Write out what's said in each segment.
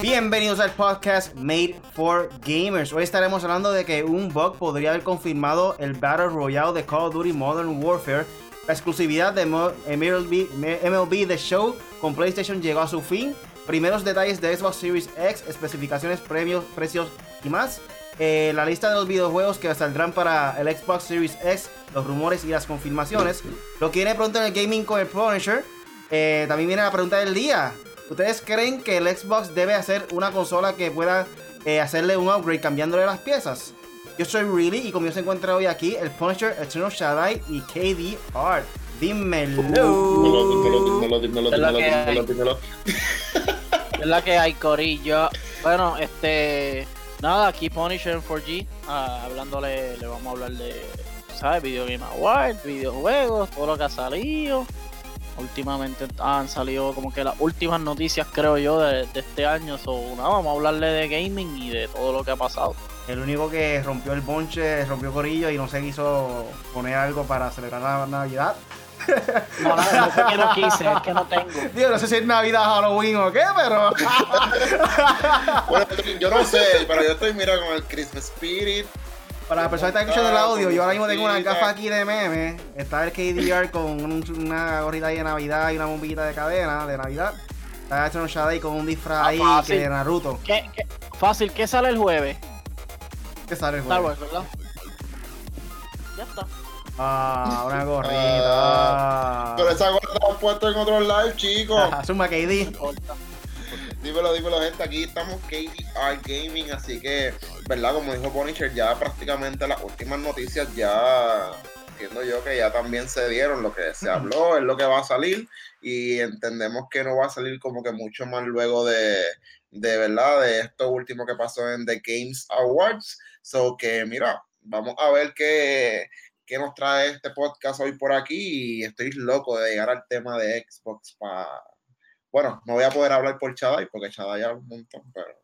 Bienvenidos al podcast Made for Gamers. Hoy estaremos hablando de que un bug podría haber confirmado el Battle Royale de Call of Duty Modern Warfare. La exclusividad de MLB, MLB The Show con PlayStation llegó a su fin. Primeros detalles de Xbox Series X, especificaciones, premios, precios y más. Eh, la lista de los videojuegos que saldrán para el Xbox Series X, los rumores y las confirmaciones. Lo que viene pronto en el Gaming con el Punisher. Eh, también viene la pregunta del día. ¿Ustedes creen que el Xbox debe hacer una consola que pueda eh, hacerle un upgrade cambiándole las piezas? Yo soy Really y conmigo se encuentra hoy aquí el Punisher, Eternal Shaddai y KD Art. Dímelo. Dímelo, dímelo, dímelo, dímelo, dímelo, Es la que hay, Corillo. Bueno, este. Nada, aquí Punisher en 4G. Ah, hablándole, le vamos a hablar de. ¿Sabes? Video Game Awards, videojuegos, todo lo que ha salido últimamente han salido como que las últimas noticias, creo yo, de, este año. So, nada, vamos a hablarle de gaming y de todo lo que ha pasado. El único que rompió el bonche, rompió Corillo y no se quiso poner algo para celebrar la Navidad. No, no, no es que no quise, es que no tengo. Dios, no sé si es Navidad, Halloween o qué, pero. bueno, yo no sé, pero yo estoy, mira, con el Christmas Spirit. Para la persona que está escuchando el audio, yo ahora mismo tengo una gafa aquí de meme. Está el KDR con una gorrita ahí de Navidad y una bombita de cadena de Navidad. Está hecho un Shadai con un disfraz ahí ah, de Naruto. ¿Qué, ¿Qué, fácil, ¿qué sale el jueves? ¿Qué sale el jueves? Star Wars, ¿verdad? Ya está. Ah, una gorrita. pero esa gorra la han puesto en otros live, chicos. Suma KD. Dímelo, dímelo, gente. Aquí estamos KDR Gaming, así que, ¿verdad? Como dijo Punisher, ya prácticamente las últimas noticias ya entiendo yo que ya también se dieron lo que se habló, es lo que va a salir y entendemos que no va a salir como que mucho más luego de, de verdad, de esto último que pasó en The Games Awards. So que mira, vamos a ver qué, qué nos trae este podcast hoy por aquí y estoy loco de llegar al tema de Xbox para bueno, no voy a poder hablar por Chadai porque Chadai habla un montón, pero.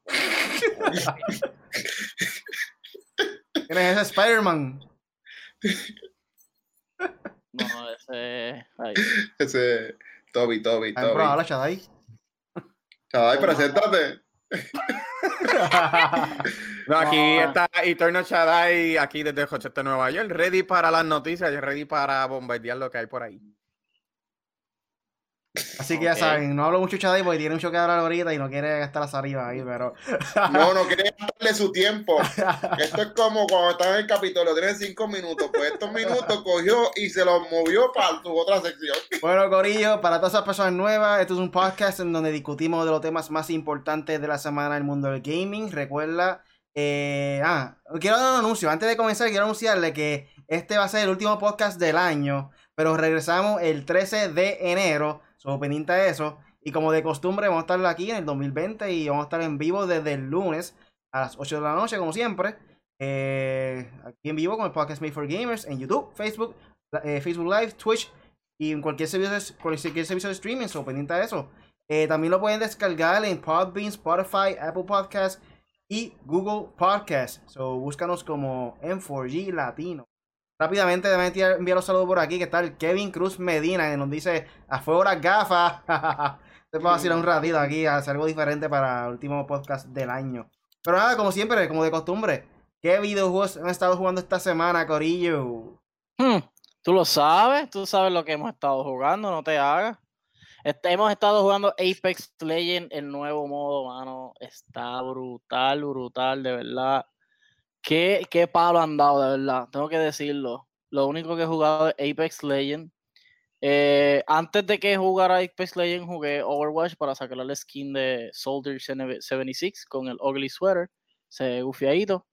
¿Quién es ese Spider-Man? No, ese. Ese. Toby, Toby, Toby. Hola, Chadai. Chadai, preséntate. no, aquí está Eternal Chadai, aquí desde Rochester, Nueva York, ready para las noticias, ready para bombardear lo que hay por ahí. Así que ya saben, no hablo mucho Chadai porque tiene mucho que hablar ahorita y no quiere gastar la saliva ahí, pero. no, no quiere gastarle su tiempo. Esto es como cuando estás en el Capitolio, tienen cinco minutos. Pues estos minutos cogió y se los movió para su otra sección. Bueno, Corillo, para todas esas personas nuevas, esto es un podcast en donde discutimos de los temas más importantes de la semana en el mundo del gaming. Recuerda. Eh, ah, quiero dar un anuncio. Antes de comenzar, quiero anunciarle que este va a ser el último podcast del año, pero regresamos el 13 de enero Somos pendientes de eso. Y como de costumbre, vamos a estar aquí en el 2020 y vamos a estar en vivo desde el lunes a las 8 de la noche, como siempre. Eh, aquí en vivo con el podcast Made for Gamers en YouTube, Facebook, eh, Facebook Live, Twitch y en cualquier servicio, cualquier servicio de streaming. So, pendiente de eso. Eh, también lo pueden descargar en Podbean, Spotify, Apple Podcasts y Google Podcasts. So, búscanos como M4G Latino. Rápidamente, déjame enviar los saludos por aquí, que está el Kevin Cruz Medina, que nos dice, afuera gafas. Te puedo decir un ratito aquí, hacer algo diferente para el último podcast del año. Pero nada, como siempre, como de costumbre, ¿qué videojuegos han estado jugando esta semana, Corillo? Hmm, tú lo sabes, tú sabes lo que hemos estado jugando, no te hagas. Hemos estado jugando Apex Legends, el nuevo modo, mano. Está brutal, brutal, de verdad. ¿Qué, qué palo han dado, de verdad. Tengo que decirlo. Lo único que he jugado es Apex Legends. Eh, antes de que jugara Apex Legends, jugué Overwatch para sacar la skin de Soldier 76 con el Ugly Sweater. Se gufiadito.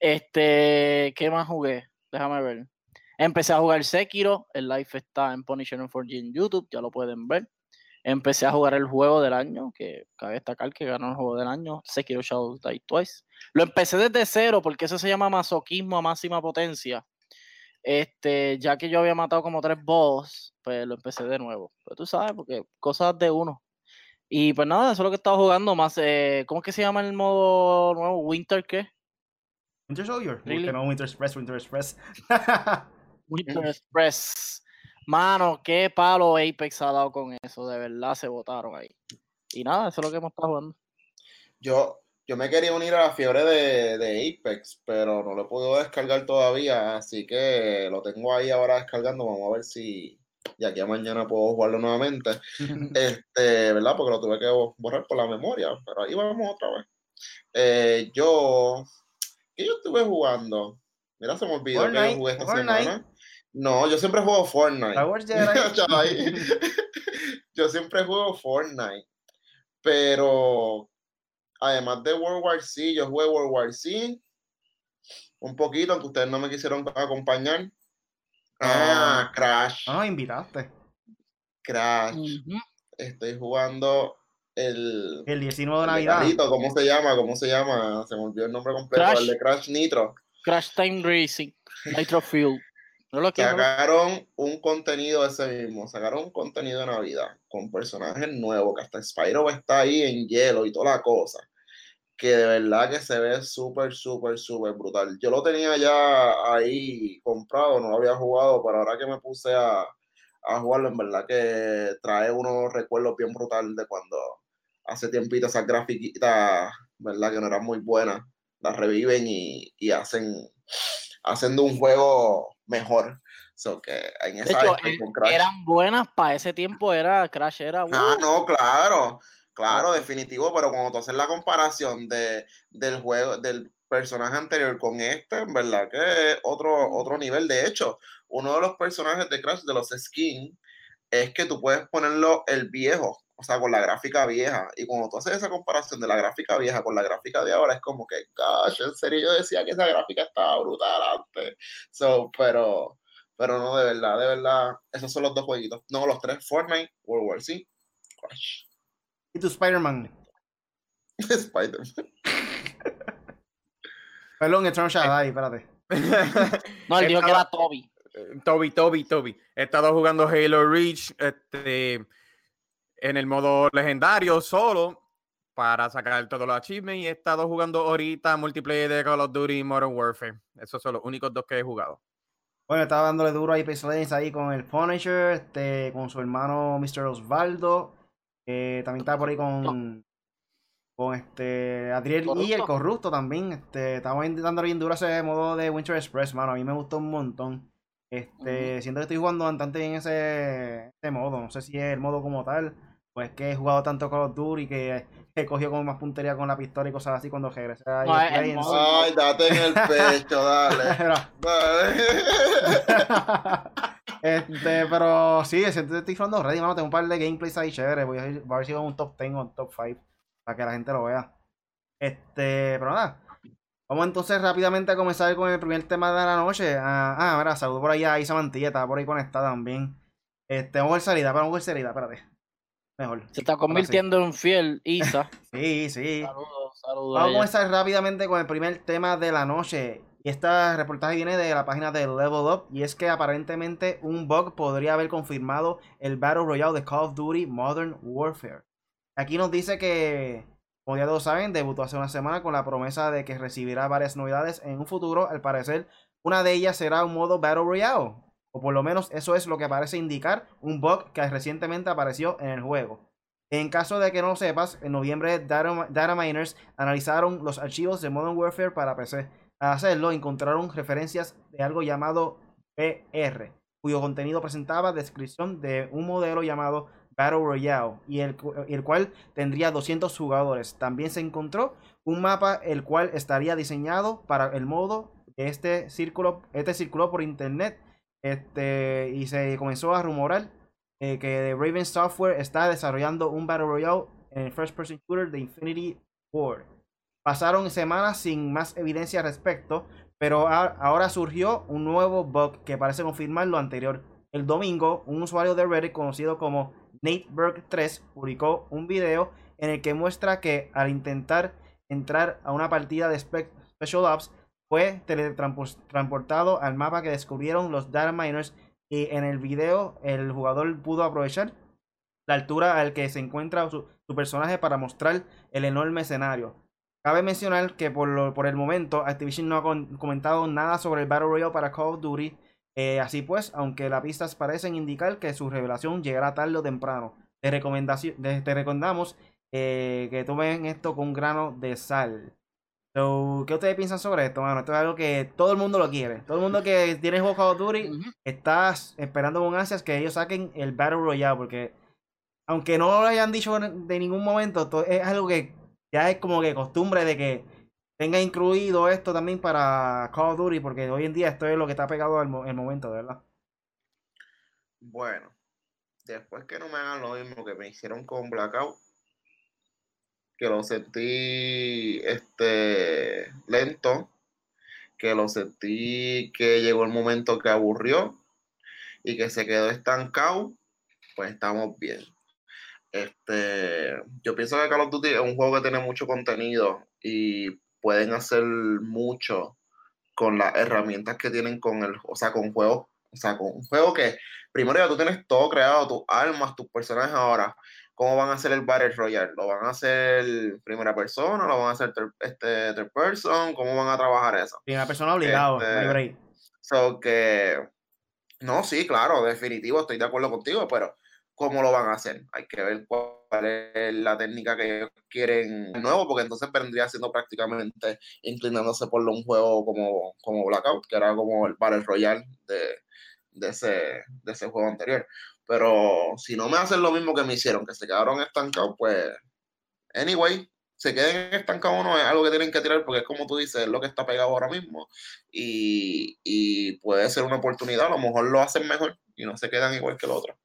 Este, ¿qué más jugué? Déjame ver. Empecé a jugar Sekiro. El live está en Punisher 4G en YouTube, ya lo pueden ver empecé a jugar el juego del año, que cabe destacar que ganó el juego del año, Sekiro Shadow Die Twice. Lo empecé desde cero porque eso se llama masoquismo a máxima potencia. Este, ya que yo había matado como tres boss, pues lo empecé de nuevo. Pero tú sabes, porque cosas de uno. Y pues nada, eso es lo que he estado jugando más. Eh, ¿Cómo es que se llama el modo nuevo? ¿Winter qué? Winter Soldier. no, Winter Express, Winter Express. Winter Express. Mano, qué palo Apex ha dado con eso. De verdad se votaron ahí. Y nada, eso es lo que hemos estado jugando. Yo, yo me quería unir a la fiebre de, de Apex, pero no lo he podido descargar todavía, así que lo tengo ahí ahora descargando. Vamos a ver si de aquí a mañana puedo jugarlo nuevamente. Este, ¿verdad? Porque lo tuve que borrar por la memoria, pero ahí vamos otra vez. Eh, yo, ¿qué yo estuve jugando? Mira, se me olvidó que yo jugué esta Fortnite. semana. No, yo siempre juego Fortnite. Star Wars Jedi. Chavay. yo siempre juego Fortnite. Pero además de World War C, yo jugué World War C un poquito, aunque ustedes no me quisieron acompañar. Ah, Crash. No nos invitaste. Crash. Estoy jugando el. El 19 de Navidad. carrito, ¿Cómo se llama? ¿Cómo se llama? Se me olvidó el nombre completo. Crash. El de Crash Nitro. Crash Time Racing. Nitro Fuel. No lo quiero. Sacaron un contenido ese mismo, sacaron un contenido de Navidad con personajes nuevos, que hasta Spyro está ahí en hielo y toda la cosa, que de verdad que se ve súper, súper, súper brutal. Yo lo tenía ya ahí comprado, no lo había jugado, pero ahora que me puse a, a jugarlo, en verdad que trae unos recuerdos bien brutales de cuando hace tiempito esas grafiquitas, verdad que no eran muy buenas, las reviven y, y hacen, hacen de un juego mejor. So que en De esa hecho, estoy eh, con Crash. eran buenas para ese tiempo. Era Crash, era. Ah, uh, no, claro, claro, definitivo, pero cuando tú haces la comparación de, del juego, del personaje anterior con este, en verdad que es otro, otro nivel. De hecho, uno de los personajes de Crash, de los skins, es que tú puedes ponerlo el viejo, o sea, con la gráfica vieja. Y cuando tú haces esa comparación de la gráfica vieja con la gráfica de ahora, es como que, gosh, en serio yo decía que esa gráfica estaba brutal antes. So, pero, pero no, de verdad, de verdad, esos son los dos jueguitos. No, los tres, Fortnite, World War Z, Crash, Y tu Spider-Man. Spider-Man. Perdón, Eternal Shaddai, espérate. no, él dijo que era Toby. Toby, Toby, Toby. He estado jugando Halo Reach este, en el modo legendario solo para sacar todos los achievements y he estado jugando ahorita multiplayer de Call of Duty y Modern Warfare. Esos son los únicos dos que he jugado. Bueno, estaba dándole duro a Apex Legends ahí con el Punisher, este, con su hermano Mr. Osvaldo. eh, también estaba por ahí con, con este Adriel y el Corrupto. también. Este, estamos dándole bien duro ese modo de Winter Express, mano. A mí me gustó un montón. Este, siento que estoy jugando bastante bien ese, ese modo. No sé si es el modo como tal. Pues que he jugado tanto Call of Duty que he cogido como más puntería con la pistola y cosas así cuando regresé a No, Ay, date en el pecho, dale. Dale. este, pero sí, siento que estoy jugando ready, mano. Tengo un par de gameplays ahí chéveres. Voy a, ver- voy a ver si hago un top 10 o un top 5 para que la gente lo vea. Este, pero nada. Vamos entonces rápidamente a comenzar con el primer tema de la noche. Ah, ah mira, saludo por ahí a Isa Mantilla, estaba por ahí conectada también. Este, vamos a ver salida, vamos a ver salida, espérate. Mejor. Se está convirtiendo en fiel, Isa. Sí, sí. Saludos, saludos. Vamos a comenzar rápidamente con el primer tema de la noche. Y este reportaje viene de la página de Level Up. Y es que aparentemente un bug podría haber confirmado el Battle Royale de Call of Duty Modern Warfare. Aquí nos dice que, como ya todos saben, debutó hace una semana con la promesa de que recibirá varias novedades en un futuro. Al parecer, una de ellas será un modo Battle Royale. O por lo menos eso es lo que parece indicar un bug que recientemente apareció en el juego. En caso de que no lo sepas, en noviembre Data, Miners analizaron los archivos de Modern Warfare para PC. Al hacerlo, encontraron referencias de algo llamado PR, cuyo contenido presentaba descripción de un modelo llamado Battle Royale y el, el cual tendría 200 jugadores. También se encontró un mapa el cual estaría diseñado para el modo de este círculo, este circuló por internet este, y se comenzó a rumorar eh, que Raven Software está desarrollando un Battle Royale en el First Person Shooter de Infinity Ward. Pasaron semanas sin más evidencia al respecto, pero ahora surgió un nuevo bug que parece confirmar lo anterior. El domingo, un usuario de Reddit conocido como NateBerg3 publicó un video en el que muestra que al intentar entrar a una partida de Spe- Special Ops fue teletransportado al mapa que descubrieron los data miners y en el video el jugador pudo aprovechar la altura al que se encuentra su, personaje para mostrar el enorme escenario. Cabe mencionar que por, el momento Activision no ha comentado nada sobre el Battle Royale para Call of Duty. Eh, así pues, aunque las pistas parecen indicar que su revelación llegará tarde o temprano, te, recomendación, recomendamos eh, que tomen esto con un grano de sal. So, ¿Qué ustedes piensan sobre esto, mano? Esto es algo que todo el mundo lo quiere. Todo el mundo que tiene juego Call of Duty está esperando con ansias que ellos saquen el Battle Royale, porque aunque no lo hayan dicho de ningún momento, es algo que ya es como que costumbre de que tenga incluido esto también para Call of Duty, porque hoy en día esto es lo que está pegado al el momento, ¿verdad? Bueno, después que no me hagan lo mismo que me hicieron con Blackout, que lo sentí este lento, que lo sentí que llegó el momento que aburrió y que se quedó estancado, pues estamos bien. Este, yo pienso que Call of Duty es un juego que tiene mucho contenido y pueden hacer mucho con las herramientas que tienen con el, o sea, con juegos, o sea, con un juego que primero ya tú tienes todo creado, tus armas, tus personajes ahora, ¿cómo van a hacer el Battle Royale? ¿Lo van a hacer primera persona? ¿Lo van a hacer este, third person? ¿Cómo van a trabajar eso? Primera persona obligado, este, So que, no, sí, claro, definitivo, estoy de acuerdo contigo, pero ¿cómo lo van a hacer? Hay que ver cuál es la técnica que ellos quieren nuevo, porque entonces vendría siendo prácticamente inclinándose por un juego como, como Blackout, que era como el Battle Royale de, de, ese, de ese juego anterior. Pero si no me hacen lo mismo que me hicieron, que se quedaron estancados, pues, anyway, se queden estancados o no, es algo que tienen que tirar porque es como tú dices, es lo que está pegado ahora mismo. Y, y puede ser una oportunidad, a lo mejor lo hacen mejor y no se quedan igual que el otro.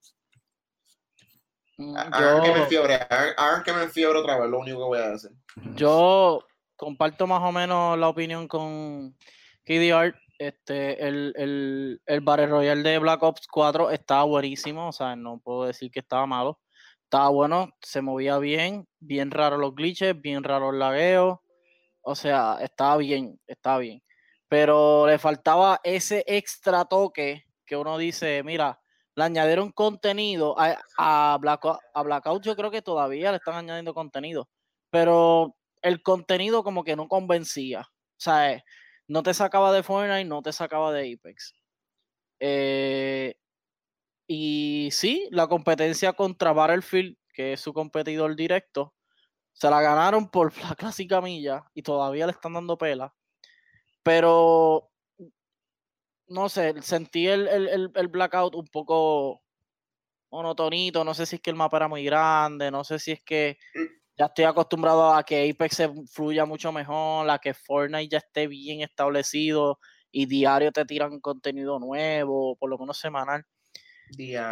Mm, hagan, que me fiebre, hagan, que me fiebre otra vez, lo único que voy a decir. Yo comparto más o menos la opinión con KDR este, el, el, el Battle Royale de Black Ops 4 estaba buenísimo, o sea, no puedo decir que estaba malo. Estaba bueno, se movía bien, bien raro los glitches, bien raro el lagueo. O sea, estaba bien, estaba bien. Pero le faltaba ese extra toque que uno dice, mira, le añadieron contenido a, a, Black, a Blackout, yo creo que todavía le están añadiendo contenido, pero el contenido como que no convencía. O sea, no te sacaba de Fortnite, no te sacaba de Apex. Eh, y sí, la competencia contra Battlefield, que es su competidor directo, se la ganaron por la clásica milla y todavía le están dando pela. Pero, no sé, sentí el, el blackout un poco monotonito. No sé si es que el mapa era muy grande, no sé si es que mm ya estoy acostumbrado a que Apex se fluya mucho mejor, a que Fortnite ya esté bien establecido y diario te tiran contenido nuevo, por lo menos semanal.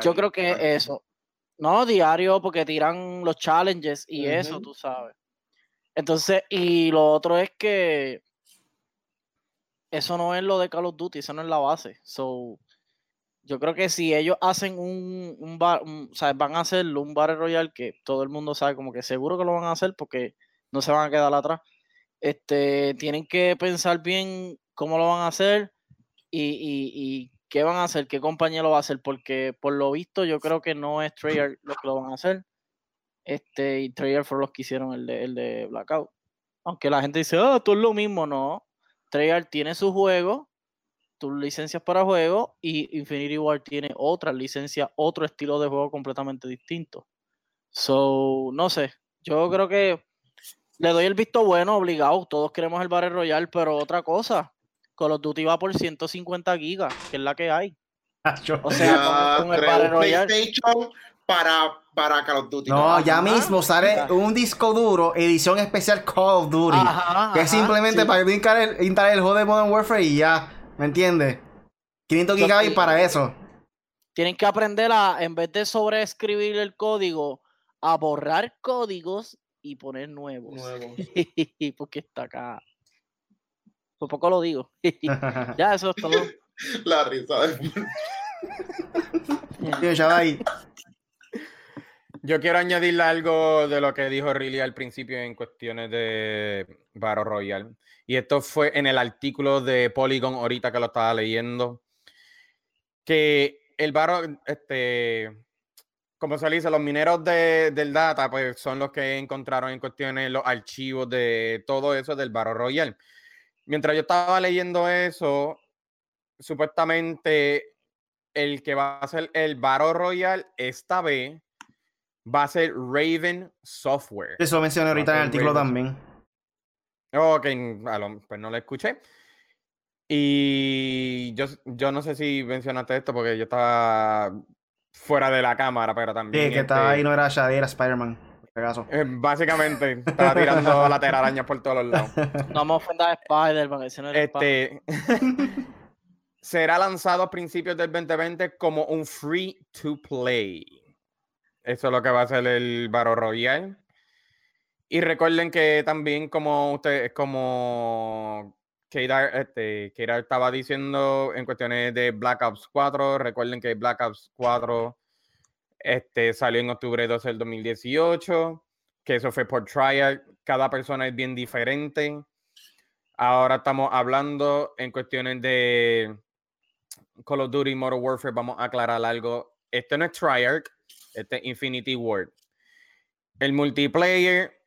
Yo creo que eso. No, diario, porque tiran los challenges y eso, tú sabes. Entonces, y lo otro es que eso no es lo de Call of Duty, eso no es la base. So, yo creo que si ellos hacen un, un, bar, o sea, van a hacerlo, un Battle Royale que todo el mundo sabe como que seguro que lo van a hacer porque no se van a quedar atrás. Este, tienen que pensar bien cómo lo van a hacer y, y, qué van a hacer, qué compañía lo va a hacer, porque por lo visto yo creo que no es Treyarch los que lo van a hacer. Este, y Treyarch fue los que hicieron el de, el de Blackout. Aunque la gente dice, ah, tú es lo mismo, no. Treyarch tiene su juego, tus licencias para juego y Infinity War tiene otra licencia, otro estilo de juego completamente distinto. So, no sé, yo creo que le doy el visto bueno, obligado. Todos queremos el Battle Royale, pero otra cosa, Call of Duty va por 150 gigas, que es la que hay. O sea, con, el Battle Royale. Para, para Call of Duty. No, ya mismo sale un disco duro, edición especial Call of Duty. que es simplemente para instalar el, instalar el juego de Modern Warfare y ya. ¿Me entiendes? 500 gigabytes para eso. Tienen que aprender a, en vez de sobreescribir el código, a borrar códigos y poner nuevos. Nuevos. Porque está acá. Por poco lo digo. ya, eso es todo. La risa de. Yo quiero añadirle algo de lo que dijo Riley al principio en cuestiones de Battle Royale. Y esto fue en el artículo de Polygon, ahorita que lo estaba leyendo, que el barro, este, como se dice, los mineros de, del data, pues son los que encontraron en cuestiones los archivos de todo eso del barro royal. Mientras yo estaba leyendo eso, supuestamente el que va a ser el Battle Royale esta vez va a ser Raven Software. Eso lo mencioné ahorita en el artículo también. Ok, pues no lo escuché. Y yo, yo no sé si mencionaste esto porque yo estaba fuera de la cámara, pero también. Sí, que estaba ahí, este no era Shadi, era Spider-Man. Eh, básicamente, estaba tirando la telaraña por todos los lados. No me ofenda a Spider-Man, no este, será lanzado a principios del 2020 como un free to play. Eso es lo que va a ser el Battle Royale. Y recuerden que también, como ustedes, como Kedar, este, estaba diciendo en cuestiones de Black Ops 4, recuerden que Black Ops 4 este, salió en octubre 12 del 2018, que eso fue por trial. Cada persona es bien diferente. Ahora estamos hablando en cuestiones de Call of Duty Modern Warfare. Vamos a aclarar algo. Este no es Triarch, este es Infinity Ward. El multiplayer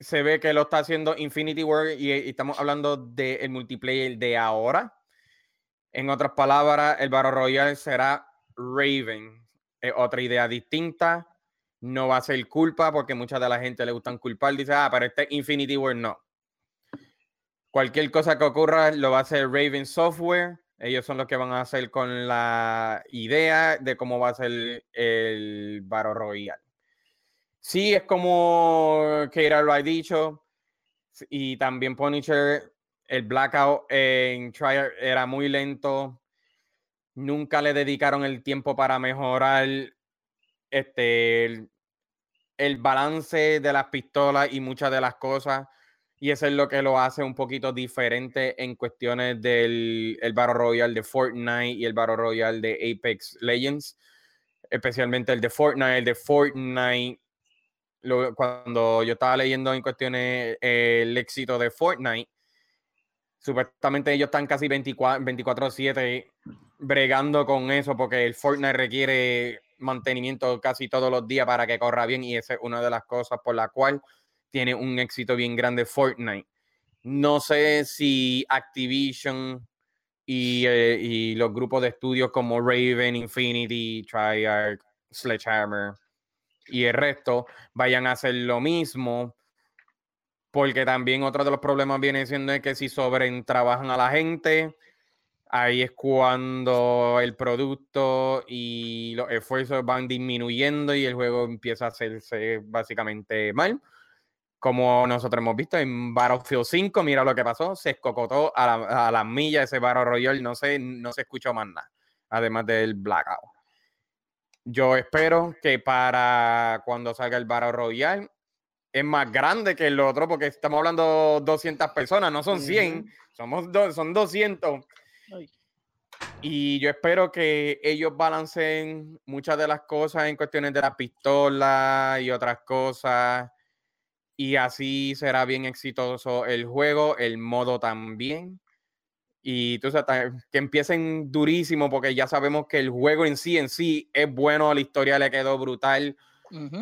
se ve que lo está haciendo Infinity World y, estamos hablando del multiplayer de ahora. En otras palabras, el Battle Royale será Raven. otra idea distinta. No va a ser culpa porque mucha de la gente le gustan culpar. Dice, ah, pero este Infinity World no. Cualquier cosa que ocurra lo va a hacer Raven Software. Ellos son los que van a hacer con la idea de cómo va a ser el Battle Royale. Sí, es como Keira lo ha dicho. Y también Punisher, el Blackout en Trial era muy lento. Nunca le dedicaron el tiempo para mejorar este, el, balance de las pistolas y muchas de las cosas. Y eso es lo que lo hace un poquito diferente en cuestiones del el Battle Royale de Fortnite y el Battle Royale de Apex Legends. Especialmente el de Fortnite. El de Fortnite cuando yo estaba leyendo en cuestiones eh, el éxito de Fortnite, supuestamente ellos están casi 24-7 bregando con eso porque el Fortnite requiere mantenimiento casi todos los días para que corra bien y esa es una de las cosas por la cual tiene un éxito bien grande Fortnite. No sé si Activision y, eh, y los grupos de estudios como Raven, Infinity, Treyarch, Sledgehammer, y el resto vayan a hacer lo mismo. Porque también otro de los problemas viene siendo es que si trabajan a la gente, ahí es cuando el producto y los esfuerzos van disminuyendo y el juego empieza a hacerse básicamente mal. Como nosotros hemos visto en Battlefield 5, mira lo que pasó, se escocotó a la, a la milla ese Battle Royale, no se, no se escuchó más nada, además del Blackout. Yo espero que para cuando salga el Battle Royale es más grande que el otro, porque estamos hablando 200 personas, no son 100, somos son 200. Y yo espero que ellos balanceen muchas de las cosas en cuestiones de la pistola y otras cosas. Y así será bien exitoso el juego, el modo también y tú sabes, que empiecen durísimo porque ya sabemos que el juego en sí en sí es bueno, la historia le quedó brutal.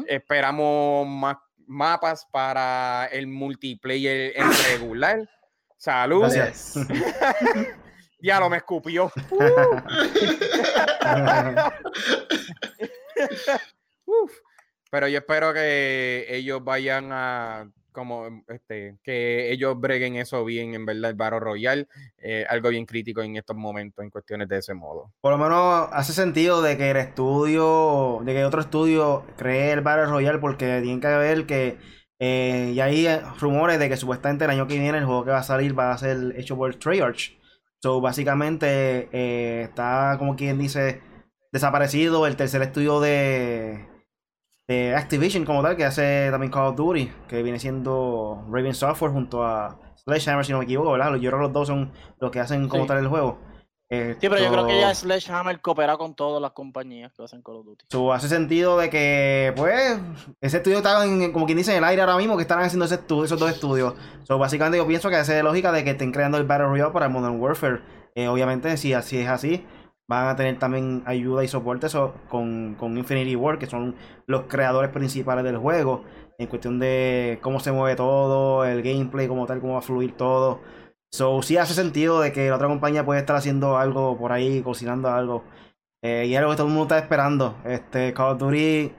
Esperamos más mapas para el multiplayer en regular. Salud. ya lo me escupió. Pero yo espero que ellos vayan a como em, este, que ellos breguen eso bien, en verdad, el Battle Royal eh, algo bien crítico en estos momentos en cuestiones de ese modo. Por lo menos hace sentido de que el estudio, de que otro estudio cree el Battle Royale porque tienen que ver que eh, y hay eh, rumores de que supuestamente el año que viene el juego que va a salir va a ser hecho por Treyarch. So, básicamente está, como quien dice, desaparecido el tercer estudio de de Activision como tal, que hace también Call of Duty, que viene siendo Raven Software junto a Sledgehammer, si no me equivoco, ¿verdad? Yo creo que los dos son los que hacen como tal el juego. sí, pero yo creo que ya Sledgehammer coopera con todas las compañías que hacen Call of Duty. hace sentido de que, pues, ese estudio está, como quien dice, en el aire ahora mismo, que están haciendo ese estudio, esos dos estudios. So, básicamente yo pienso que hace lógica de que estén creando el Battle Royale para Modern Warfare. Eh, obviamente, si así es así, van a tener también ayuda y soporte con, con Infinity War, que son los creadores principales del juego, en cuestión de cómo se mueve todo, el gameplay como tal, cómo va a fluir todo. So, sí hace sentido de que la otra compañía puede estar haciendo algo por ahí, cocinando algo. Eh, y es algo que todo el mundo está esperando. Este, Call of Duty,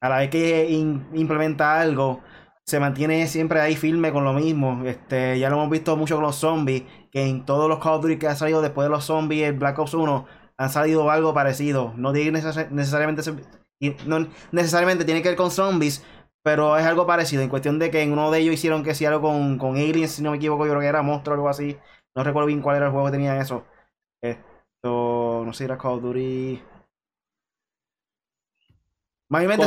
a la vez que implementa algo, se mantiene siempre ahí firme con lo mismo. Este, ya lo hemos visto mucho con los zombies, que en todos los Call of Duty que han salido después de los zombies, el Black Ops 1, han salido algo parecido. No tiene neces- necesariamente, no necesariamente tiene que ver con zombies, pero es algo parecido. En cuestión de que en uno de ellos hicieron que si algo con, con aliens, si no me equivoco, yo creo que era monstruo o algo así. No recuerdo bien cuál era el juego que tenía eso. Esto, no sé si era Call of Duty.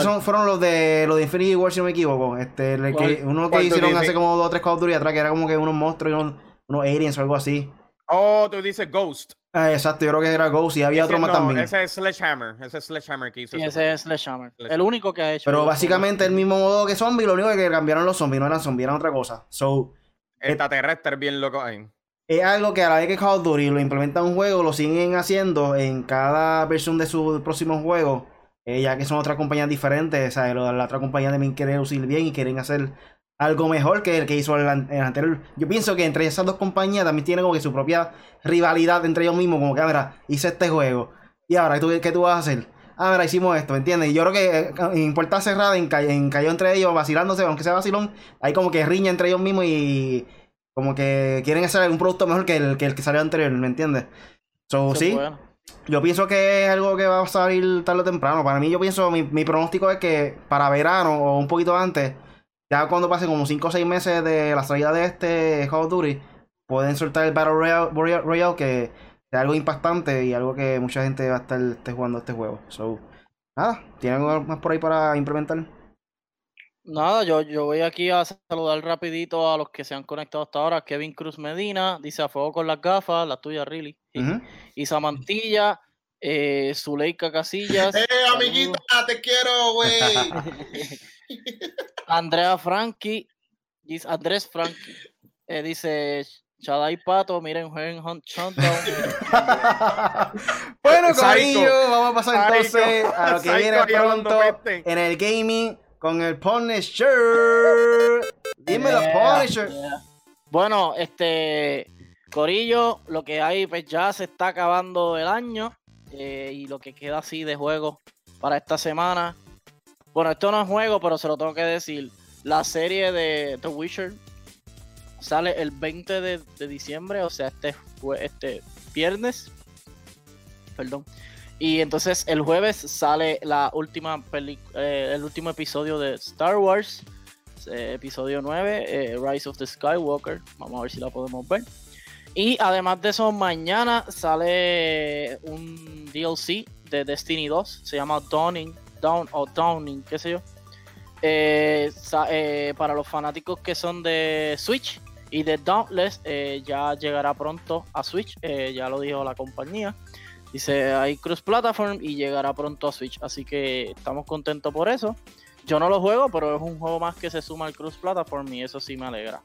Son, fueron los de los de Infinity War, si no me equivoco. Este, el que- ¿Cuál? uno que ¿Cuál tú hicieron hace como dos o tres Call of Duty atrás, que era como que unos monstruos y unos, unos aliens o algo así. Oh, tú dices Ghost. Ah, exacto, yo creo que era Ghost y había Ese otro más no, también. Ese es Sledgehammer. Ese es Sledgehammer que hizo. Sí, ese es Sledgehammer. El único que ha hecho. Pero básicamente el mismo modo que zombie, lo único que cambiaron los zombies, no eran zombies, eran otra cosa. So, Extraterrestre bien loco ahí. es algo que a la vez que Call of Duty lo implementa en un juego, lo siguen haciendo en cada versión de su próximo juego, eh, ya que son otras compañías diferentes, ¿sabes? Lo- La otra compañía también quiere lucir bien y quieren hacer algo mejor que el que hizo el, an- el anterior. Yo pienso que entre esas dos compañías también tienen como que su propia rivalidad entre ellos mismos, como que, ah, mira, hice este juego, y ahora, ¿tú, ¿qué tú vas a hacer? Ah, mira, hicimos esto, ¿me entiendes? Y yo creo que eh, en puerta cerrada, en, en cayó entre ellos, vacilándose, aunque sea vacilón, hay como que riña entre ellos mismos y como que quieren hacer un producto mejor que el que, el que salió anterior, ¿me entiendes? So, sí, yo pienso que es algo que va a salir tarde o temprano. Para mí, yo pienso, mi, mi pronóstico es que para verano o un poquito antes, ya cuando pasen como 5 o 6 meses de la salida de este Call of Duty, pueden soltar el Battle Royale, Royale, Royale, que es algo impactante y algo que mucha gente va a estar esté jugando este juego. So, nada, ¿tienen algo más por ahí para implementar? Nada, yo, yo voy aquí a saludar rapidito a los que se han conectado hasta ahora. Kevin Cruz Medina dice a fuego con las gafas, la tuya, really. Y, Ujú. y Samantilla, eh, Zuleika Casillas. ¡Eh, amiguita! ¡Te quiero, güey! Andrea Frankie, dice, Andrés Frankie, eh, dice Chadai Pato, miren, jueguen Hunt bueno. Corillo, vamos a pasar Psycho. entonces a lo que Psycho viene pronto en el gaming con el Punisher. Dímelo, Yeah, Punisher. yeah. Bueno, este Corillo, lo que hay, pues ya se está acabando el año eh, y lo que queda así de juego para esta semana. Bueno, esto no es juego, pero se lo tengo que decir. La serie de The Witcher sale el 20 de, diciembre, o sea, este, este viernes. Perdón. Y entonces el jueves sale la última peli- eh, el último episodio de Star Wars, eh, episodio 9, eh, Rise of the Skywalker. Vamos a ver si la podemos ver. Y además de eso, mañana sale un DLC de Destiny 2, se llama Dawning, Dawn o Dawning, qué sé yo. Eh, eh, para los fanáticos que son de Switch y de Dauntless, eh, ya llegará pronto a Switch, ya lo dijo la compañía. Dice, hay cross platform y llegará pronto a Switch, así que estamos contentos por eso. Yo no lo juego, pero es un juego más que se suma al cross platform y eso sí me alegra.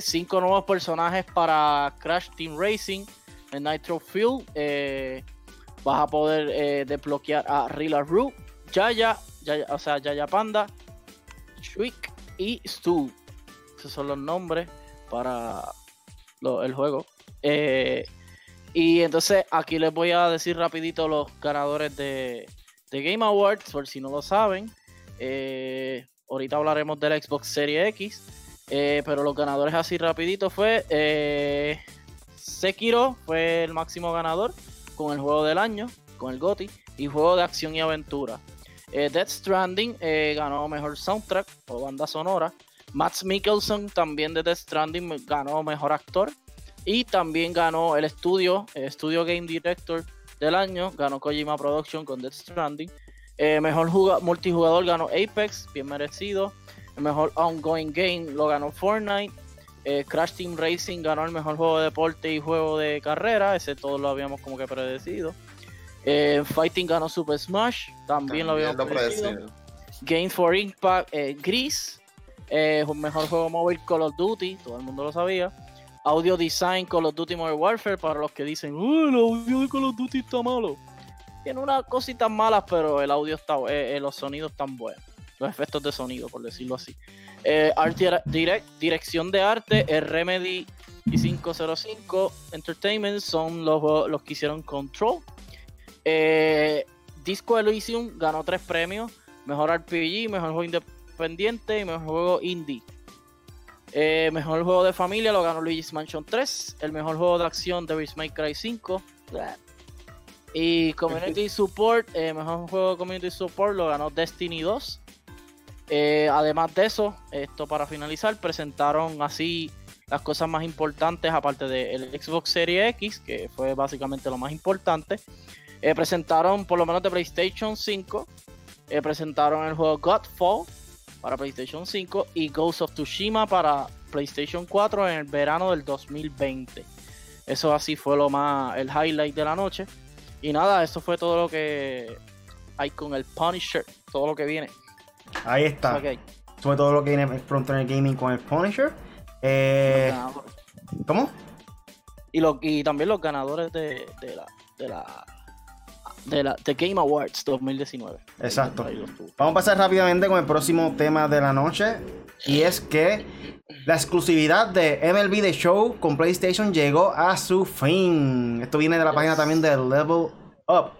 Cinco nuevos personajes para Crash Team Racing Nitro Fuel. Vas a poder eh, desbloquear a Rila Roo, Yaya, Yaya, o sea, Yaya Panda, Shriek y Stu. Esos son los nombres para el juego. Eh, y entonces aquí les voy a decir rapidito los ganadores de, de Game Awards, por si no lo saben. Eh, ahorita hablaremos del Xbox Series X. pero los ganadores así rapidito fue Sekiro fue el máximo ganador con el juego del año, con el GOTY, y juego de acción y aventura. Eh, Death Stranding eh, ganó mejor soundtrack o banda sonora. Max Mikkelsen también de Death Stranding ganó mejor actor. Y también ganó el estudio, eh, Studio Game Director del año, ganó Kojima Production con Death Stranding. Eh, mejor juga- multijugador ganó Apex, bien merecido. El mejor ongoing game lo ganó Fortnite. Eh, Crash Team Racing ganó el mejor juego de deporte y juego de carrera, ese todos lo habíamos como que predecido. Eh, Fighting ganó Super Smash, también, lo habíamos lo predecido. predecido. Game for Impact, eh, Gris, eh, mejor juego móvil Call of Duty, todo el mundo lo sabía. Audio Design Call of Duty Modern Warfare, para los que dicen, "Uh, el audio de Call of Duty está malo. Tiene unas cositas malas, pero el audio está, los sonidos están buenos. Los efectos de sonido, por decirlo así. Eh, Art Direct, dirección de arte, el Remedy y 505 Entertainment son los, los que hicieron Control. Eh, Disco Elysium ganó tres premios: Mejor RPG, Mejor Juego Independiente y Mejor Juego Indie. Eh, mejor juego de familia lo ganó Luigi's Mansion 3. El mejor juego de acción, Devil's May Cry 5. Y Community Support, eh, mejor juego de Community Support lo ganó Destiny 2. Eh, además de eso, esto para finalizar, presentaron así las cosas más importantes, aparte del Xbox Series X, que fue básicamente lo más importante. presentaron por lo menos de PlayStation 5. presentaron el juego Godfall para PlayStation 5 y Ghost of Tsushima para PlayStation 4 en el verano del 2020. Eso así fue lo más el highlight de la noche. Y nada, eso fue todo lo que hay con el Punisher, todo lo que viene. Ahí está. Okay. Sobre todo lo que viene pronto en el gaming con el Punisher. Eh, ¿Cómo? Y, lo, y también los ganadores de, de la, de la de la The Game Awards 2019. Exacto. Vamos a pasar rápidamente con el próximo tema de la noche. Y es que la exclusividad de MLB The Show con PlayStation llegó a su fin. Esto viene de la página también de Level Up.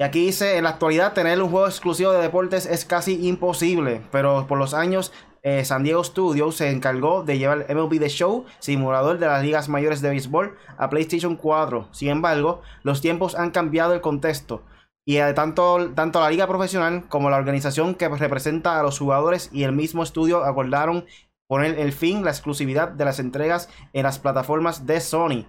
Y aquí dice, en la actualidad tener un juego exclusivo de deportes es casi imposible, pero por los años eh, San Diego Studios se encargó de llevar MLB The Show, simulador de las ligas mayores de béisbol, a PlayStation 4. Sin embargo, los tiempos han cambiado el contexto. Y eh, tanto, tanto la liga profesional como la organización que representa a los jugadores y el mismo estudio acordaron poner el fin la exclusividad de las entregas en las plataformas de Sony.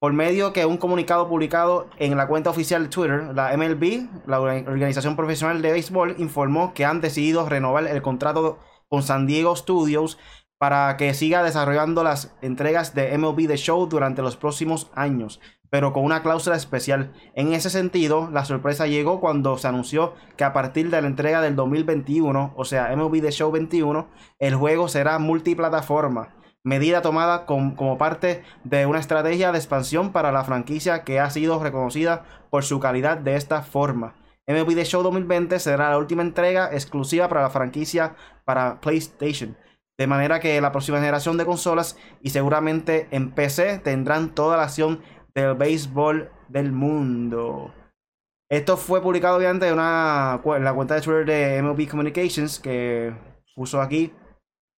Por medio que un comunicado publicado en la cuenta oficial de Twitter, la MLB, la organización profesional de béisbol, informó que han decidido renovar el contrato con San Diego Studios para que siga desarrollando las entregas de MLB The Show durante los próximos años, pero con una cláusula especial. En ese sentido, la sorpresa llegó cuando se anunció que a partir de la entrega del 2021, o sea, MLB The Show 21, el juego será multiplataforma, medida tomada como parte de una estrategia de expansión para la franquicia que ha sido reconocida por su calidad de esta forma. MLB The Show 2020 será la última entrega exclusiva para la franquicia para PlayStation. De manera que la próxima generación de consolas y seguramente en PC tendrán toda la acción del béisbol del mundo. Esto fue publicado obviamente en, una, la cuenta de Twitter de MLB Communications que puso aquí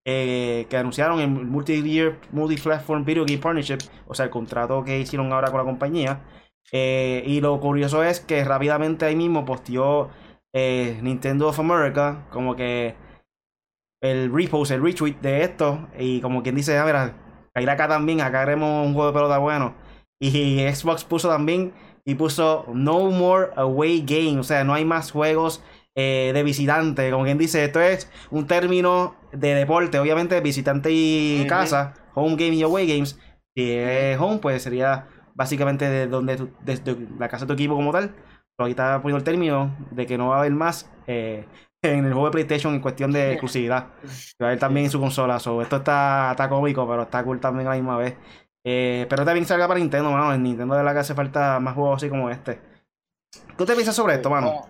eh, que anunciaron el Multi-Year Multi-Platform Video Game Partnership, o sea, el contrato que hicieron ahora con la compañía. Eh, y lo curioso es que rápidamente ahí mismo posteó eh, Nintendo of America como que el repost, el retweet de esto. Y como quien dice, a ver, caer acá también, acá haremos un juego de pelota bueno. Y Xbox puso también y puso No More Away Game, o sea, no hay más juegos de visitante. Como quien dice, esto es un término de deporte, obviamente visitante y casa, home game y away games. Si es home, pues sería básicamente de donde desde la casa de tu equipo como tal. Pero aquí está poniendo el término de que no va a haber más eh, en el juego de PlayStation en cuestión de exclusividad. Va a haber también en su consola. esto está, está cómico, pero está cool también a la misma vez. Eh, pero también salga para Nintendo, mano. En Nintendo de la que hace falta más juegos así como este. ¿Qué te piensas sobre esto, mano?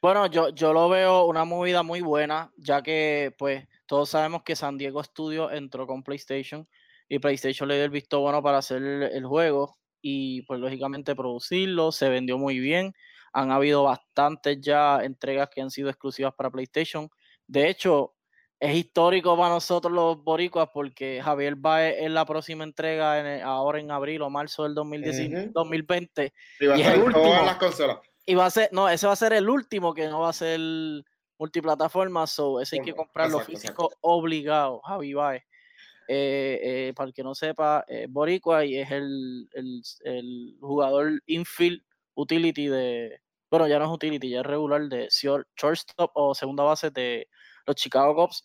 Bueno, yo, yo lo veo una movida muy buena, ya que pues todos sabemos que San Diego Studio entró con PlayStation y PlayStation le dio el visto bueno para hacer el juego y pues lógicamente producirlo, se vendió muy bien. Han habido bastantes ya entregas que han sido exclusivas para PlayStation. De hecho, es histórico para nosotros los boricuas porque Javier va en la próxima entrega ahora en abril o marzo del 2020. Y va a ser todas las consolas. Y va a ser, no, ese va a ser el último que no va a ser multiplataforma, so ese hay que comprarlo físico obligado, Javi Baez. Eh, eh, para el que no sepa, eh, Boricua y es el, el, jugador infield utility de, bueno, ya no es utility, ya es regular de shortstop o segunda base de los Chicago Cubs.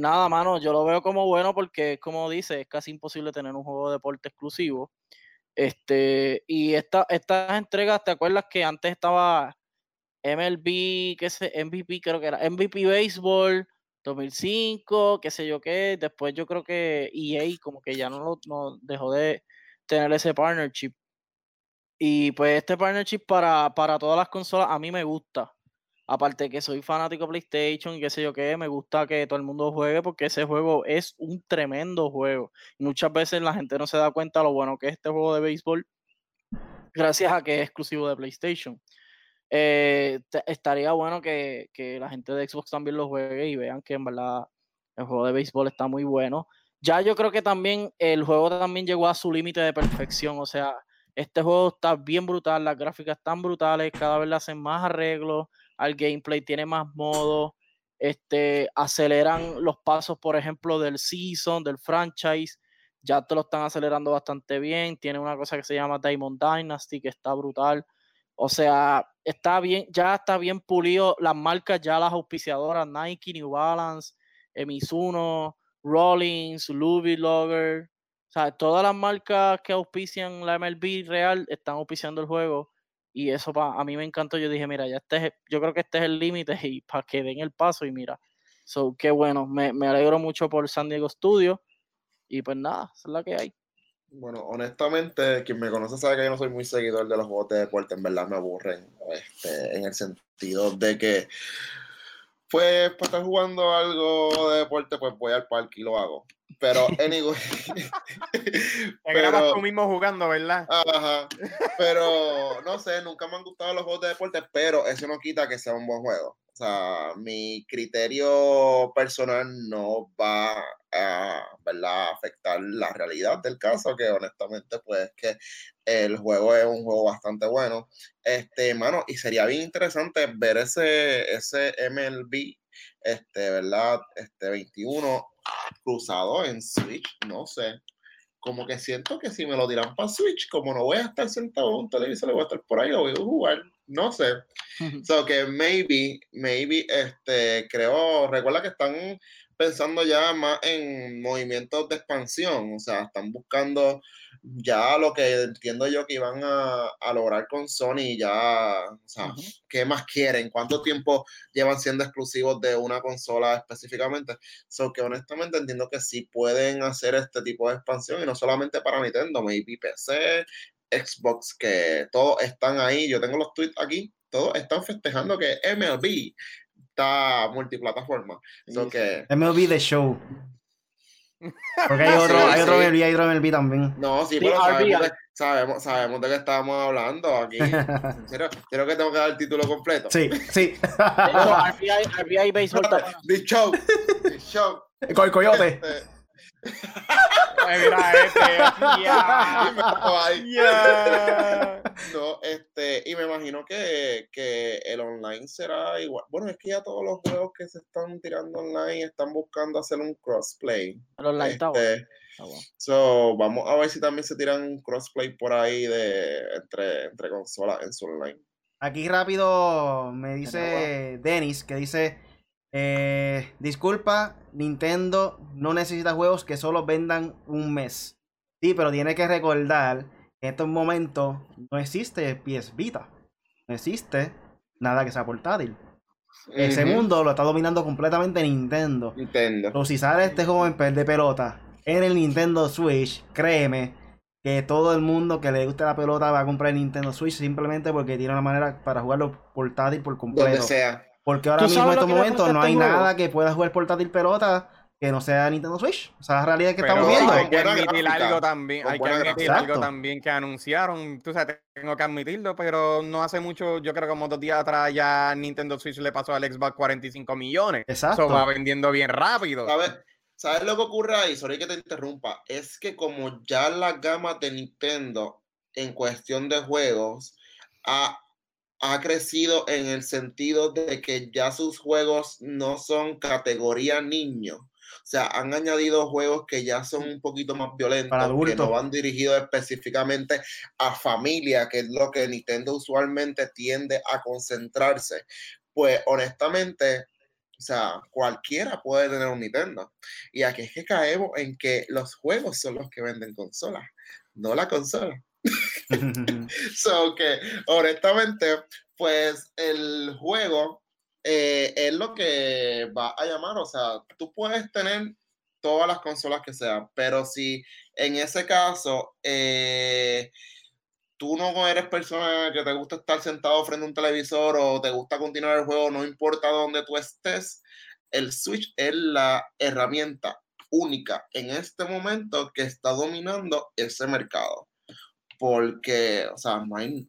nada, mano, yo lo veo como bueno porque, como dice, es casi imposible tener un juego de deporte exclusivo. Este, y esta, estas entregas, ¿te acuerdas que antes estaba MLB, qué sé, MVP, creo que era MVP Baseball, 2005, qué sé yo qué. Después yo creo que EA como que ya no, no dejó de tener ese partnership. Y pues este partnership para, para todas las consolas a mí me gusta. Aparte que soy fanático de PlayStation y qué sé yo qué, me gusta que todo el mundo juegue porque ese juego es un tremendo juego. Muchas veces la gente no se da cuenta lo bueno que es este juego de béisbol gracias a que es exclusivo de PlayStation. Eh, estaría bueno que, que, la gente de Xbox también lo juegue y vean que en verdad el juego de béisbol está muy bueno. Ya yo creo que también el juego también llegó a su límite de perfección. O sea, este juego está bien brutal, las gráficas están brutales, cada vez le hacen más arreglos al gameplay, tiene más modos, este, aceleran los pasos, por ejemplo, del season, del franchise ya te lo están acelerando bastante bien. Tiene una cosa que se llama Diamond Dynasty, que está brutal. O sea, está bien, ya está bien pulido las marcas, ya las auspiciadoras, Nike, New Balance, Mizuno, Rollins, Louis Logger. O sea, todas las marcas que auspician la MLB real están auspiciando el juego. Y eso a mí me encantó. Yo dije, mira, ya este yo creo que este es el límite y para que den el paso. Y mira, so, qué bueno. Me, me alegro mucho por San Diego Studio. Y pues nada, es la que hay. Bueno, honestamente, quien me conoce sabe que yo no soy muy seguidor de los juegos de deporte, en verdad me aburren, este, en el sentido de que, pues, para estar jugando algo de deporte, pues voy al parque y lo hago. Pero, anyway. Grabas tú mismo jugando, ¿verdad? Ajá. Pero, no sé, nunca me han gustado los juegos de deporte, pero eso no quita que sea un buen juego. O sea, mi criterio personal no va a ¿verdad? afectar la realidad del caso, que honestamente, pues que el juego es un juego bastante bueno. Este, mano, y sería bien interesante ver ese, ese MLB, este, ¿verdad? Este 21 cruzado en Switch, no sé. Como que siento que si me lo dirán para Switch, como no voy a estar sentado en un televisor, le voy a estar por ahí, lo voy a jugar no sé. so que maybe, maybe, este, creo, recuerda que están pensando ya más en movimientos de expansión, o sea, están buscando ya lo que entiendo yo que iban a, lograr con Sony, ya, o sea, ¿qué más quieren? ¿Cuánto tiempo llevan siendo exclusivos de una consola específicamente? So que honestamente entiendo que sí pueden hacer este tipo de expansión y no solamente para Nintendo, maybe PC, Xbox, que todos están ahí, yo tengo los tweets aquí, todos están festejando que MLB está multiplataforma. que... MLB The Show. Porque hay otro, hay otro MLB, hay otro MLB también. No, sí, pero sabemos de, sabemos, sabemos de qué estábamos hablando aquí. Creo que tengo que dar el título completo. Sí, sí. RBI, Baseball. The Show. The Show. El coyote. Este, mira este, No, este, y me imagino que, que, el online será igual. Bueno, es que ya todos los juegos que se están tirando online están buscando hacer un crossplay. El online este, So, vamos a ver si también se tiran un crossplay por ahí de entre, entre consolas en su online. Aquí rápido me dice Dennis que dice eh, disculpa, Nintendo no necesita juegos que solo vendan un mes. Sí, pero tiene que recordar que en estos momentos no existe PS Vita. No existe nada que sea portátil. Ese mundo lo está dominando completamente Nintendo. Nintendo. si sale este juego en de pelota en el Nintendo Switch, créeme que todo el mundo que le guste la pelota va a comprar el Nintendo Switch simplemente porque tiene una manera para jugarlo portátil por completo. Donde sea. Porque ahora mismo en estos momentos no hay nada que pueda jugar portátil pelota que no sea Nintendo Switch. O sea, la realidad que estamos viendo. Hay que admitir algo también, hay que admitir algo también que anunciaron. Tú sabes, tengo que admitirlo, pero no hace mucho, yo creo que como dos días atrás ya Nintendo Switch le pasó al Xbox 45 millones. Exacto. Eso va vendiendo bien rápido. ¿Sabes? ¿Sabes lo que ocurre ahí? Sorry que te interrumpa. Es que como ya la gama de Nintendo en cuestión de juegos ha ha crecido en el sentido de que ya sus juegos no son categoría niño. O sea, han añadido juegos que ya son un poquito más violentos, que no van dirigidos específicamente a familia, que es lo que Nintendo usualmente tiende a concentrarse. Pues honestamente, o sea, cualquiera puede tener un Nintendo. Y aquí es que caemos en que los juegos son los que venden consolas, no la consola. so que honestamente, pues el juego eh, es lo que va a llamar, o sea, tú puedes tener todas las consolas que sean, pero si en ese caso eh, tú no eres persona que te gusta estar sentado frente a un televisor o te gusta continuar el juego, no importa dónde tú estés, el Switch es la herramienta única en este momento que está dominando ese mercado. Porque, o sea, no hay,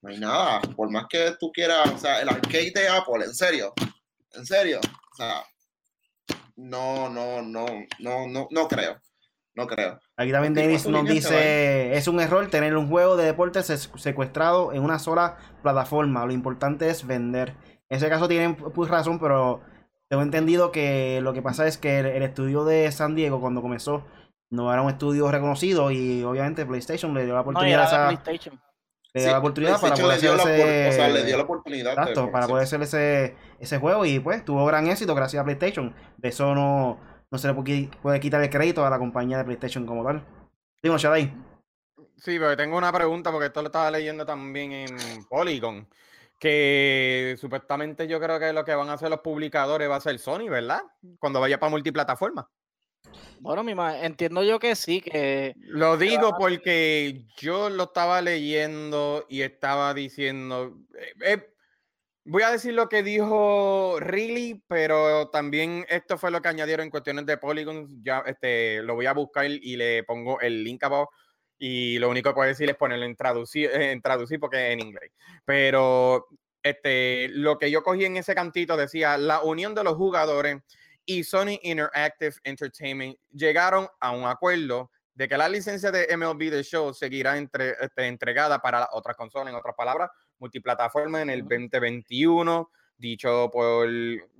no hay nada. Por más que tú quieras, o sea, el arcade de Apple, en serio, en serio, o sea, no, no, no, no, no, no creo. No creo. Aquí también Davis nos dice, es un error tener un juego de deporte secuestrado en una sola plataforma. Lo importante es vender. En ese caso tienen pues razón, pero tengo entendido que lo que pasa es que el, estudio de San Diego cuando comenzó no era un estudio reconocido y obviamente PlayStation le dio la oportunidad a le dio la oportunidad para poder hacer ese o sea, le dio la oportunidad exacto, para poder hacer ese, ese juego y pues tuvo gran éxito gracias a PlayStation. De eso no, no se le puede quitar el crédito a la compañía de PlayStation como tal. Dimo, Shadai Sí, pero tengo una pregunta porque esto lo estaba leyendo también en Polygon que supuestamente yo creo que lo que van a hacer los publicadores va a ser Sony, ¿verdad? Cuando vaya para multiplataforma. Bueno, mi entiendo yo que sí, que... Lo digo porque yo lo estaba leyendo y estaba diciendo... Eh, eh, voy a decir lo que dijo Really, pero también esto fue lo que añadieron en cuestiones de Polygon. Ya este, lo voy a buscar y le pongo el link abajo y lo único que puedo decir es ponerlo en traducir, en traducir porque es en inglés. Pero este, lo que yo cogí en ese cantito decía, la unión de los jugadores y Sony Interactive Entertainment llegaron a un acuerdo de que la licencia de MLB The Show seguirá entre, este, entregada para otras consolas, en otras palabras, multiplataforma en el 2021, dicho por,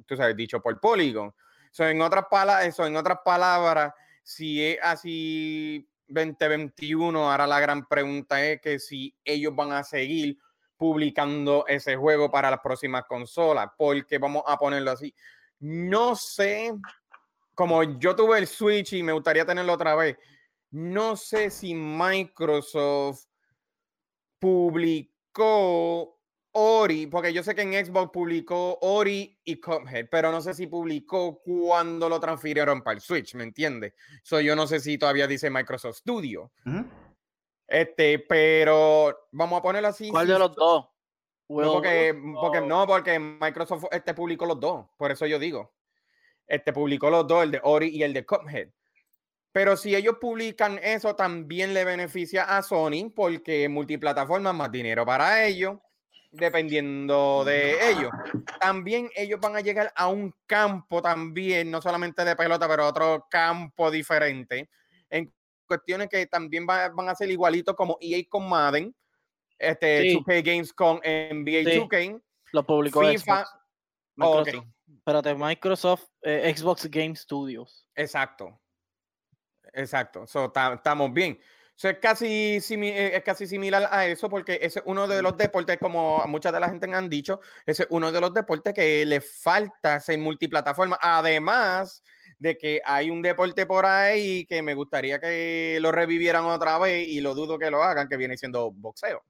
tú sabes, dicho por Polygon. en, otras palabras, en otras palabras, si es así 2021, ahora la gran pregunta es que si ellos van a seguir publicando ese juego para las próximas consolas, porque vamos a ponerlo así. No sé, como yo tuve el Switch y me gustaría tenerlo otra vez, no sé si Microsoft publicó Ori, porque yo sé que en Xbox publicó Ori y Cuphead, pero no sé si publicó cuando lo transfirieron para el Switch, ¿me entiendes? So, yo no sé si todavía dice Microsoft Studio. Este, pero vamos a ponerlo así. ¿Cuál de los dos? No porque, no, porque Microsoft este publicó los dos, por eso yo digo. Este publicó los dos, el de Ori y el de Cuphead. Pero si ellos publican eso, también le beneficia a Sony porque multiplataforma más dinero para ellos dependiendo de ellos. También ellos van a llegar a un campo también, no solamente de pelota, pero otro campo diferente, en cuestiones que también van a ser igualitos como EA con Madden, este 2K Games con NBA 2K. Lo publicó FIFA. Microsoft. Espérate, Microsoft eh, Xbox Game Studios. Exacto. Exacto. Estamos bien es, casi eh, es casi similar a eso porque es uno de los deportes, como mucha de la gente han dicho, es uno de los deportes que le falta ser multiplataforma. Además de que hay un deporte por ahí que me gustaría que lo revivieran otra vez y lo dudo que lo hagan, que viene siendo boxeo.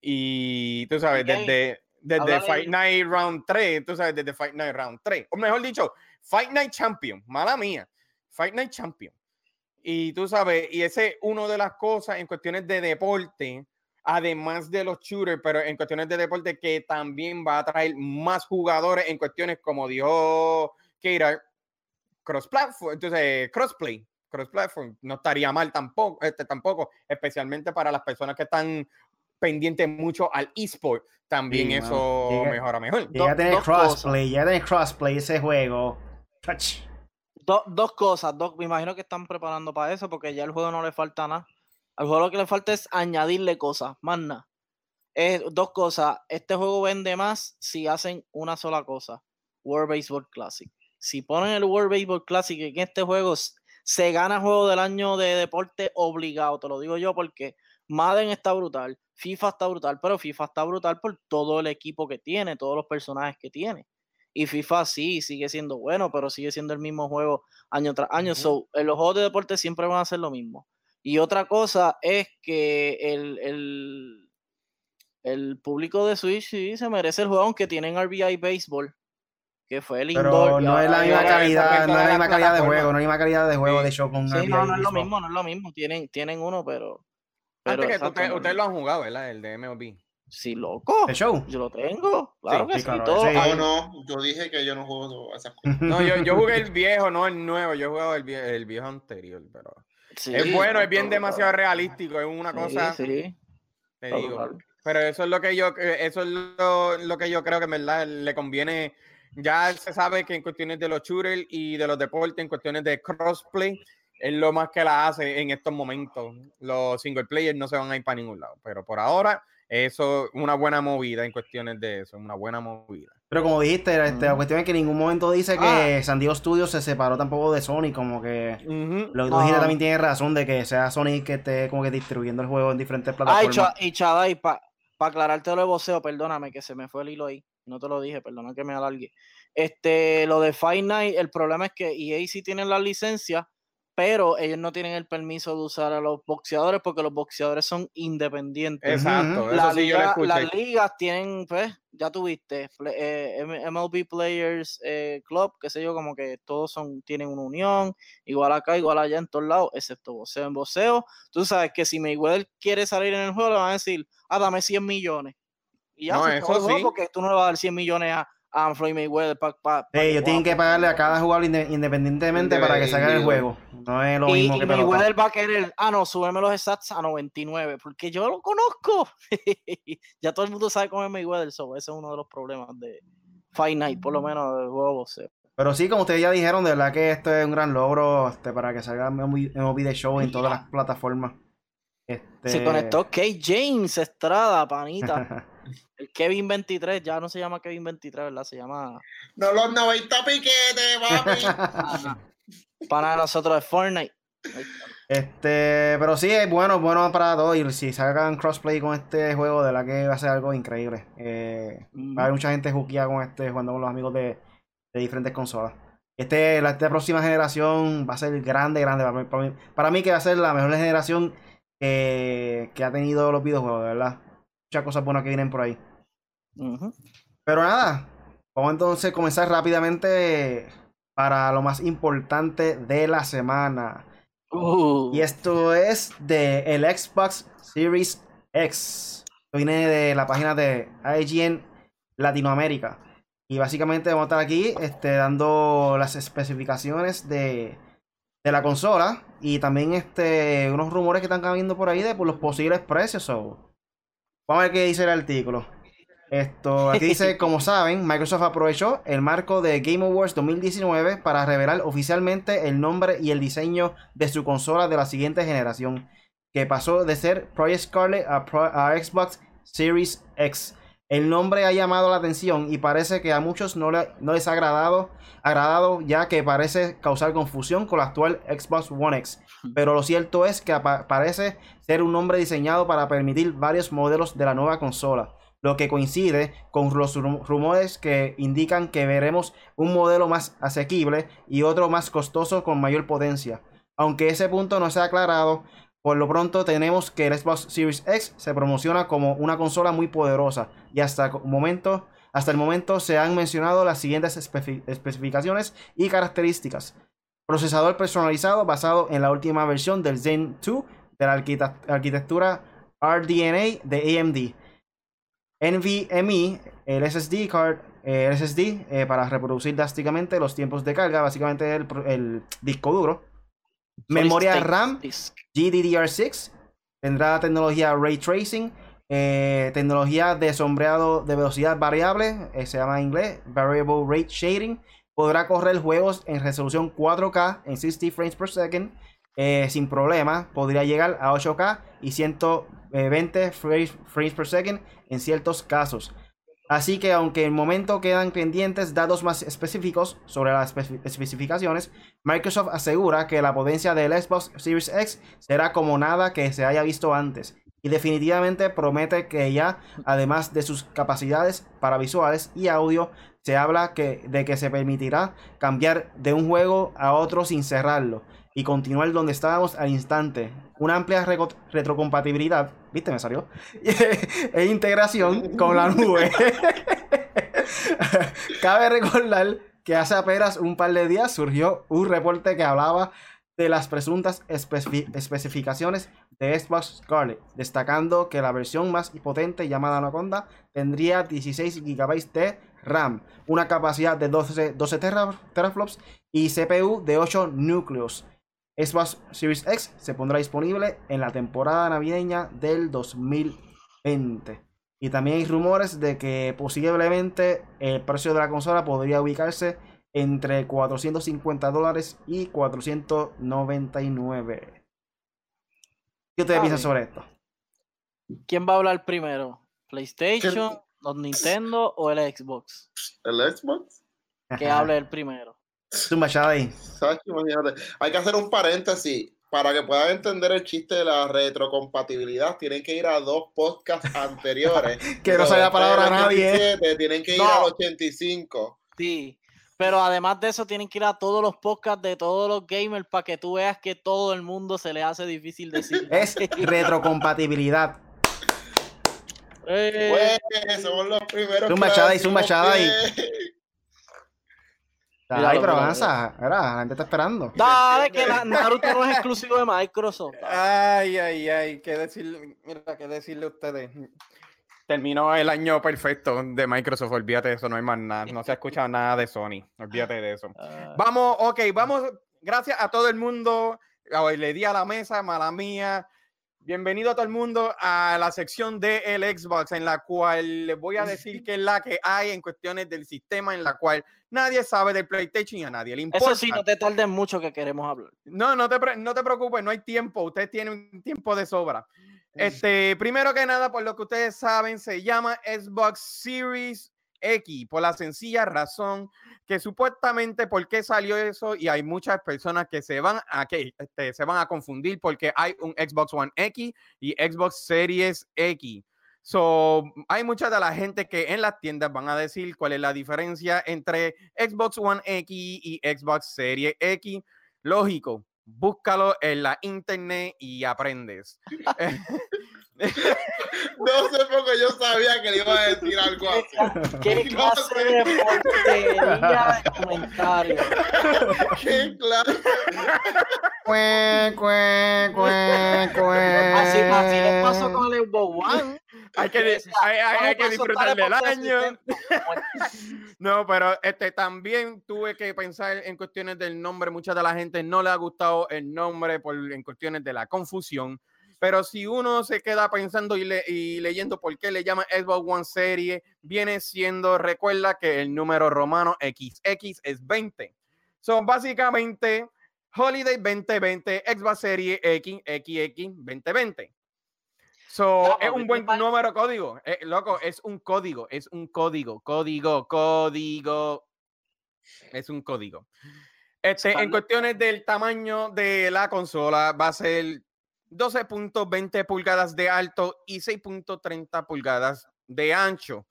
Y tú sabes, desde, desde Fight Night Round 3, tú sabes, desde Fight Night Round 3, o mejor dicho, Fight Night Champion, mala mía, Fight Night Champion. Y tú sabes, y ese es una de las cosas en cuestiones de deporte, además de los shooters, pero en cuestiones de deporte que también va a traer más jugadores en cuestiones como dijo Keira, cross-platform, entonces crossplay, cross-platform, no estaría mal tampoco, este, tampoco, especialmente para las personas que están pendientes mucho al eSport, también eso mejora mejor. Ya tener crossplay, ya tener crossplay ese juego. Touch dos cosas, dos, me imagino que están preparando para eso porque ya al juego no le falta nada. Al juego lo que le falta es añadirle cosas, más nada. dos cosas, este juego vende más si hacen una sola cosa, World Baseball Classic. Si ponen el World Baseball Classic en este juego, se gana juego del año de deporte obligado, te lo digo yo porque Madden está brutal, FIFA está brutal, pero FIFA está brutal por todo el equipo que tiene, todos los personajes que tiene. Y FIFA sí, sigue siendo bueno, pero sigue siendo el mismo juego año tras año. So, en los juegos de deporte siempre van a ser lo mismo. Y otra cosa es que el, el, público de Switch sí se merece el juego, aunque tienen RBI Baseball, que fue el Pero no es la misma calidad, no es la misma calidad de juego, no es la misma calidad de juego de show con Sí, no, no es lo mismo, no es lo mismo. Tienen, tienen uno, pero Pero Antes que exacto, ustedes, no- ustedes lo han jugado, ¿verdad? El de MLB. Sí, loco. ¿El show? Yo lo tengo. Claro Sí, que sí, claro, todo- sí. ah, No, yo dije que yo no juego esas cosas. No, yo, yo jugué el viejo, no el nuevo. Yo he jugado el, vie- el viejo anterior, pero... sí, es bueno, es bien todo, demasiado todo. realístico. Es una cosa, Sí, te todo, digo. claro. Pero eso es lo que yo, eh, eso es lo, lo que yo creo que en verdad le conviene. Ya se sabe que en cuestiones de los shooters y de los deportes, en cuestiones de crossplay, es lo más que la hace en estos momentos. Los single players no se van a ir para ningún lado. Pero por ahora, eso es una buena movida en cuestiones de eso, una buena movida. Pero como dijiste, este, la Ujú. cuestión es que en ningún momento dice que San Diego Studios se separó tampoco de Sony, como que lo que tú dijiste Ah. también tiene razón de que sea Sony que esté como que distribuyendo el juego en diferentes Ay, plataformas. Cha- y Chadai, para aclararte lo de voceo, perdóname que se me fue el hilo ahí. No te lo dije, perdona que me alargue. Este, lo de Fight Night, el problema es que EA sí tienen la licencia, pero ellos no tienen el permiso de usar a los boxeadores porque los boxeadores son independientes. Exacto, eso sí yo lo liga- escuché. las ligas tienen, pues, ya tuviste, eh, MLB Players eh, Club, qué sé yo, como que todos son, tienen una unión, igual acá, igual allá en todos lados, excepto voceo en voceo. Tú sabes que si Mayweather quiere salir en el juego, le van a decir, ah, dame 100 millones. Y ya No, se eso el juego sí. porque tú no le vas a dar 100 millones a, a Floyd Mayweather para Sí, ellos tienen que pagarle a cada jugador inde- independientemente para que salga el juego. No es lo y, mismo y que pelota. Mayweather va a querer, ah, no, súbeme los stats a 99, porque yo lo conozco. ya todo el mundo sabe cómo es Mayweather, so ese es uno de los problemas de Fight Night, por lo menos del juego de boxeo. Pero sí, como ustedes ya dijeron, de verdad que esto es un gran logro este, para que salga MLB MLB The Show en todas las plataformas. Este... Se conectó Kate James Estrada, panita. El Kevin 23, ya no se llama Kevin 23, ¿verdad? Se llama No los 90 piquetes, papi. para nosotros de Fortnite. Este, pero sí, es bueno, bueno para todos. Y si sacan crossplay con este juego, de verdad que va a ser algo increíble. Eh, va a haber mucha gente juqueada con este, jugando con los amigos de, de diferentes consolas. Este, la esta próxima generación va a ser grande, grande. Para mí, para mí- para mí que va a ser la mejor generación que, que ha tenido los videojuegos, de verdad. Muchas cosas buenas que vienen por ahí. Pero nada, vamos entonces a comenzar rápidamente para lo más importante de la semana. Uh, Y esto es de el Xbox Series X. Esto viene de la página de IGN Latinoamérica. Y básicamente vamos a estar aquí este, dando las especificaciones de, de la consola. Y también este, unos rumores que están cayendo por ahí de por los posibles precios. so. Vamos a ver qué dice el artículo. Esto, aquí dice, como saben, Microsoft aprovechó el marco de Game Awards 2019 para revelar oficialmente el nombre y el diseño de su consola de la siguiente generación, que pasó de ser Project Scarlet a, Pro- a Xbox Series X. El nombre ha llamado la atención y parece que a muchos no, le- no les ha agradado, agradado ya que parece causar confusión con la actual Xbox One X. Pero lo cierto es que parece ser un nombre diseñado para permitir varios modelos de la nueva consola lo que coincide con los rum- rumores que indican que veremos un modelo más asequible y otro más costoso con mayor potencia. Aunque ese punto no se ha aclarado, por lo pronto tenemos que el Xbox Series X se promociona como una consola muy poderosa y hasta, el momento se han mencionado las siguientes especificaciones y características. Procesador personalizado basado en la última versión del Zen 2 de la arquitectura RDNA de AMD. NVMe, el SSD card, eh, el SSD eh, para reproducir drásticamente los tiempos de carga, básicamente el disco duro. Memoria RAM Disk. GDDR6, tendrá tecnología Ray Tracing, eh, tecnología de sombreado de velocidad variable, eh, se llama en inglés Variable Rate Shading, podrá correr juegos en resolución 4K en 60 frames per second eh, sin problema, podría llegar a 8K y 120 frames, frames per second en ciertos casos. Así que aunque en el momento quedan pendientes datos más específicos sobre las especi- especificaciones, Microsoft asegura que la potencia del Xbox Series X será como nada que se haya visto antes. Y definitivamente promete que ya, además de sus capacidades para visuales y audio, se habla de que se permitirá cambiar de un juego a otro sin cerrarlo y continuar donde estábamos al instante. Una amplia retrocompatibilidad, ¿viste? Me salió. e integración con la nube. Cabe recordar que hace apenas un par de días surgió un reporte que hablaba de las presuntas especifi- especificaciones de Xbox Scarlet, destacando que la versión más potente llamada Anaconda tendría 16 GB de RAM, una capacidad de 12, 12 teraflops y CPU de 8 núcleos. Xbox Series X se pondrá disponible en la temporada navideña del 2020. Y también hay rumores de que posiblemente el precio de la consola podría ubicarse entre 450 dólares y 499. ¿Qué ustedes piensan sobre esto? ¿Quién va a hablar primero? ¿PlayStation, los Nintendo o el Xbox? ¿El Xbox? Que hable el primero. Ahí. Hay que hacer un paréntesis para que puedan entender el chiste de la retrocompatibilidad, tienen que ir a dos podcasts anteriores. que no sabía palabra a nadie. Tienen que ir al 85. Sí, pero además de eso, tienen que ir a todos los podcasts de todos los gamers para que tú veas que todo el mundo se le hace difícil decir. Es retrocompatibilidad. Eh. Pues, somos los primeros. Zumba y Zumba Chada y. Dale, pero avanza. Mira, la gente está esperando. Dale, que Naruto no es exclusivo de Microsoft. Ay, ay, ay. ¿Qué decirle? Mira, qué decirle a ustedes. Terminó el año perfecto de Microsoft, olvídate de eso, no hay más nada, no se ha escuchado nada de Sony, olvídate de eso. Ah. Vamos, ok, vamos, gracias a todo el mundo, le di a la mesa, mala mía, bienvenido a todo el mundo a la sección de el Xbox, en la cual les voy a decir qué es la que hay en cuestiones del sistema, en la cual nadie sabe del PlayStation y a nadie le importa. Eso sí, no te tardes mucho que queremos hablar. No, no te, no te preocupes, no hay tiempo, usted tiene un tiempo de sobra. Este, primero que nada, por lo que ustedes saben, se llama Xbox Series X, por la sencilla razón que supuestamente, ¿por qué salió eso? Y hay muchas personas que se van a, que, este, se van a confundir porque hay un Xbox One X y Xbox Series X. So, hay mucha de la gente que en las tiendas van a decir cuál es la diferencia entre Xbox One X y Xbox Series X. Lógico, búscalo en la internet y aprendes. no sé por qué yo sabía que le iba a decir algo así. ¿Qué clase de porquería de comentario? ¿Qué clase? Cue, cue, cue, cue. Así, así le pasó con el One. Hay que, hay, hay, que disfrutar del año. no, pero este también tuve que pensar en cuestiones del nombre. Mucha de la gente no le ha gustado el nombre por, en cuestiones de la confusión. Pero si uno se queda pensando y, y leyendo por qué le llama Xbox One Serie, viene siendo, recuerda que el número romano XX es 20. Son básicamente Holiday 2020, Xbox Serie X, XX 2020. So, es un buen número código. Eh, loco, es un código, es un código, código, código. Es un código. Este, en cuestiones del tamaño de la consola, va a ser 12.20 pulgadas de alto y 6.30 pulgadas de ancho.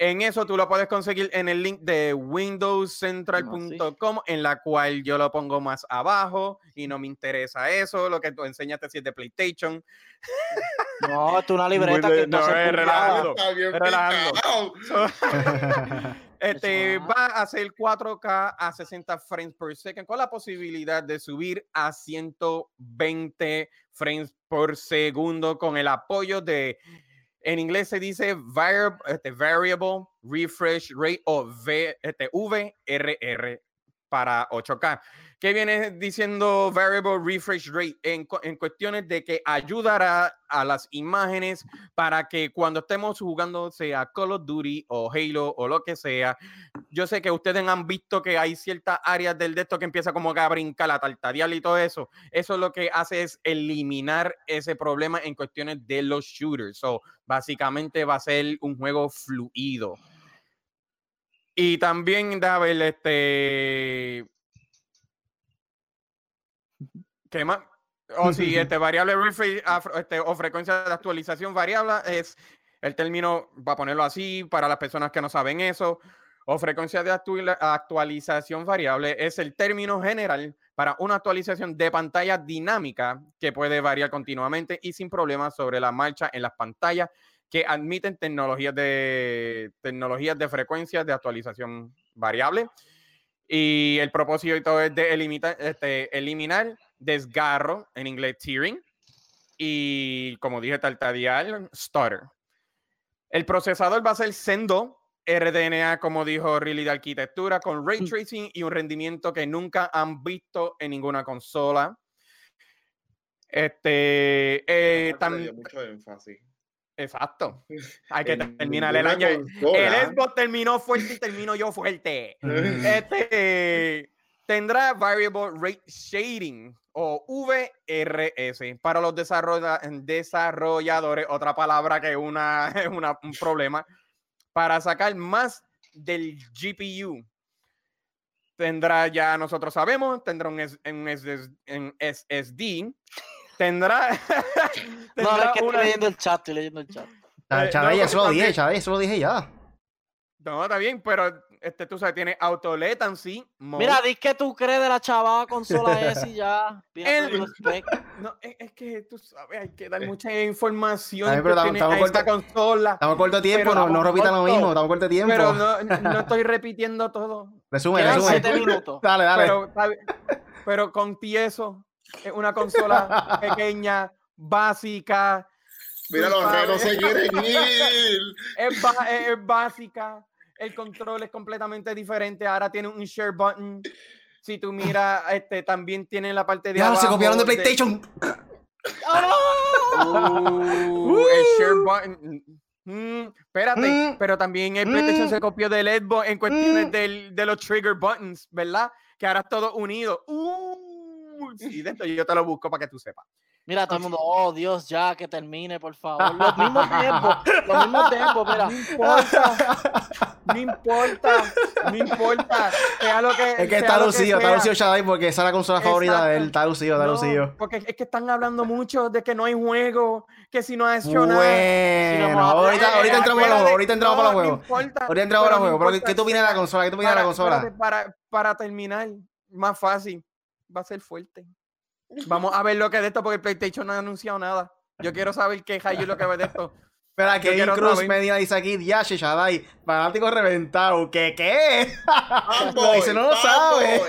En eso tú lo puedes conseguir en el link de windowscentral.com, en la cual yo lo pongo más abajo y no me interesa eso, lo que tú enseñaste si es de PlayStation. No, tú una libreta que no, es relajando. este va a ser 4K a 60 frames per second con la posibilidad de subir a 120 frames por segundo con el apoyo de en inglés se dice este, variable, refresh rate o v, este, VRR para 8K. ¿Qué viene diciendo Variable Refresh Rate? En, en, cuestiones de que ayudará a las imágenes para que cuando estemos jugando, sea Call of Duty o Halo o lo que sea, yo sé que ustedes han visto que hay ciertas áreas del de esto que empieza como que a brincar, la tartarear y todo eso. Eso lo que hace es eliminar ese problema en cuestiones de los shooters. So, básicamente va a ser un juego fluido. Y también, David, este ¿Qué más? O si este variable refresh este, o frecuencia de actualización variable es el término, va a ponerlo así para las personas que no saben eso, o frecuencia de actualización variable es el término general para una actualización de pantalla dinámica que puede variar continuamente y sin problemas sobre la marcha en las pantallas que admiten tecnologías de, tecnologías de frecuencia de actualización variable. Y el propósito es de eliminar, este, eliminar desgarro, en inglés tearing, y, como dije, Tartadial Stutter. El procesador va a ser Sendo RDNA, como dijo Riley de arquitectura, con ray Mm. tracing y un rendimiento que nunca han visto en ninguna consola. Este, eh, Aparte, le tam- dio mucho énfasis. Exacto. Hay que En terminar el año. consola. El Xbox terminó fuerte y termino yo fuerte. Este tendrá Variable Rate Shading o VRS para los desarrolla- desarrolladores, otra palabra que una, una- un problema, para sacar más del GPU. Tendrá, ya nosotros sabemos, tendrá un, un SSD. Tendrá, No, es que estoy una- leyendo el chat, estoy leyendo el chat. Eh, Chávez, no, ya se lo dije, Chávez, eso lo dije ya. No, está bien, pero este, tú sabes, tiene auto latency. mode. Mira, di que tú crees de la chava consola S y ya. El-. No, es, es que tú sabes, hay que dar mucha información en pero estamos- cuestiones a estamos esta consola. Estamos corto de tiempo, Pero no, no repitan lo mismo, estamos corto de tiempo. Pero no, no estoy repitiendo todo. resumen, Quedan resumen. siete minutos. Dale, dale. Pero, pero con tieso, es una consola pequeña, básica, Mira, los renos se quieren ir. es, ba- es- es básica. El control es completamente diferente. Ahora tiene un share button. Si tú miras, este, también tiene la parte de Ya, abajo. se copiaron de PlayStation. Uh, el share button. Mm, espérate, Mm. pero también el PlayStation Mm. se copió del Xbox en cuestiones Mm. del- de los trigger buttons, ¿verdad? Que ahora es todo unido. Uh, sí, de esto yo te lo busco para que tú sepas. Mira, todo el mundo, oh Dios, ya que termine, por favor. Los mismos tiempos, los mismos tiempos, mira. No importa, no importa, no importa. Sea lo que, Es que sea está lucido, está lucido Shadai porque esa es la consola favorita de él. Exacto. Está lucido, está No, lucido. porque es que están hablando mucho de que no hay juego, que si no has hecho nada. Bueno, vamos a ahorita, ahorita entramos a los juegos, ahorita entramos a los juegos. importa, Ahorita entramos a los juegos. Pero, ¿qué- importa, ¿qué tú opinas de la consola? ¿Qué tú opinas de la para, consola? Para, para terminar, más fácil, va a ser fuerte. Vamos a ver lo que es de esto, porque el PlayStation no ha anunciado nada. Yo quiero saber qué hay lo que va de esto. Espera, quiero Cruz saber. Medina dice aquí, Yashi Shadai, fanático reventado. ¿Qué qué? Lo Fanboy, dice, no lo sabe.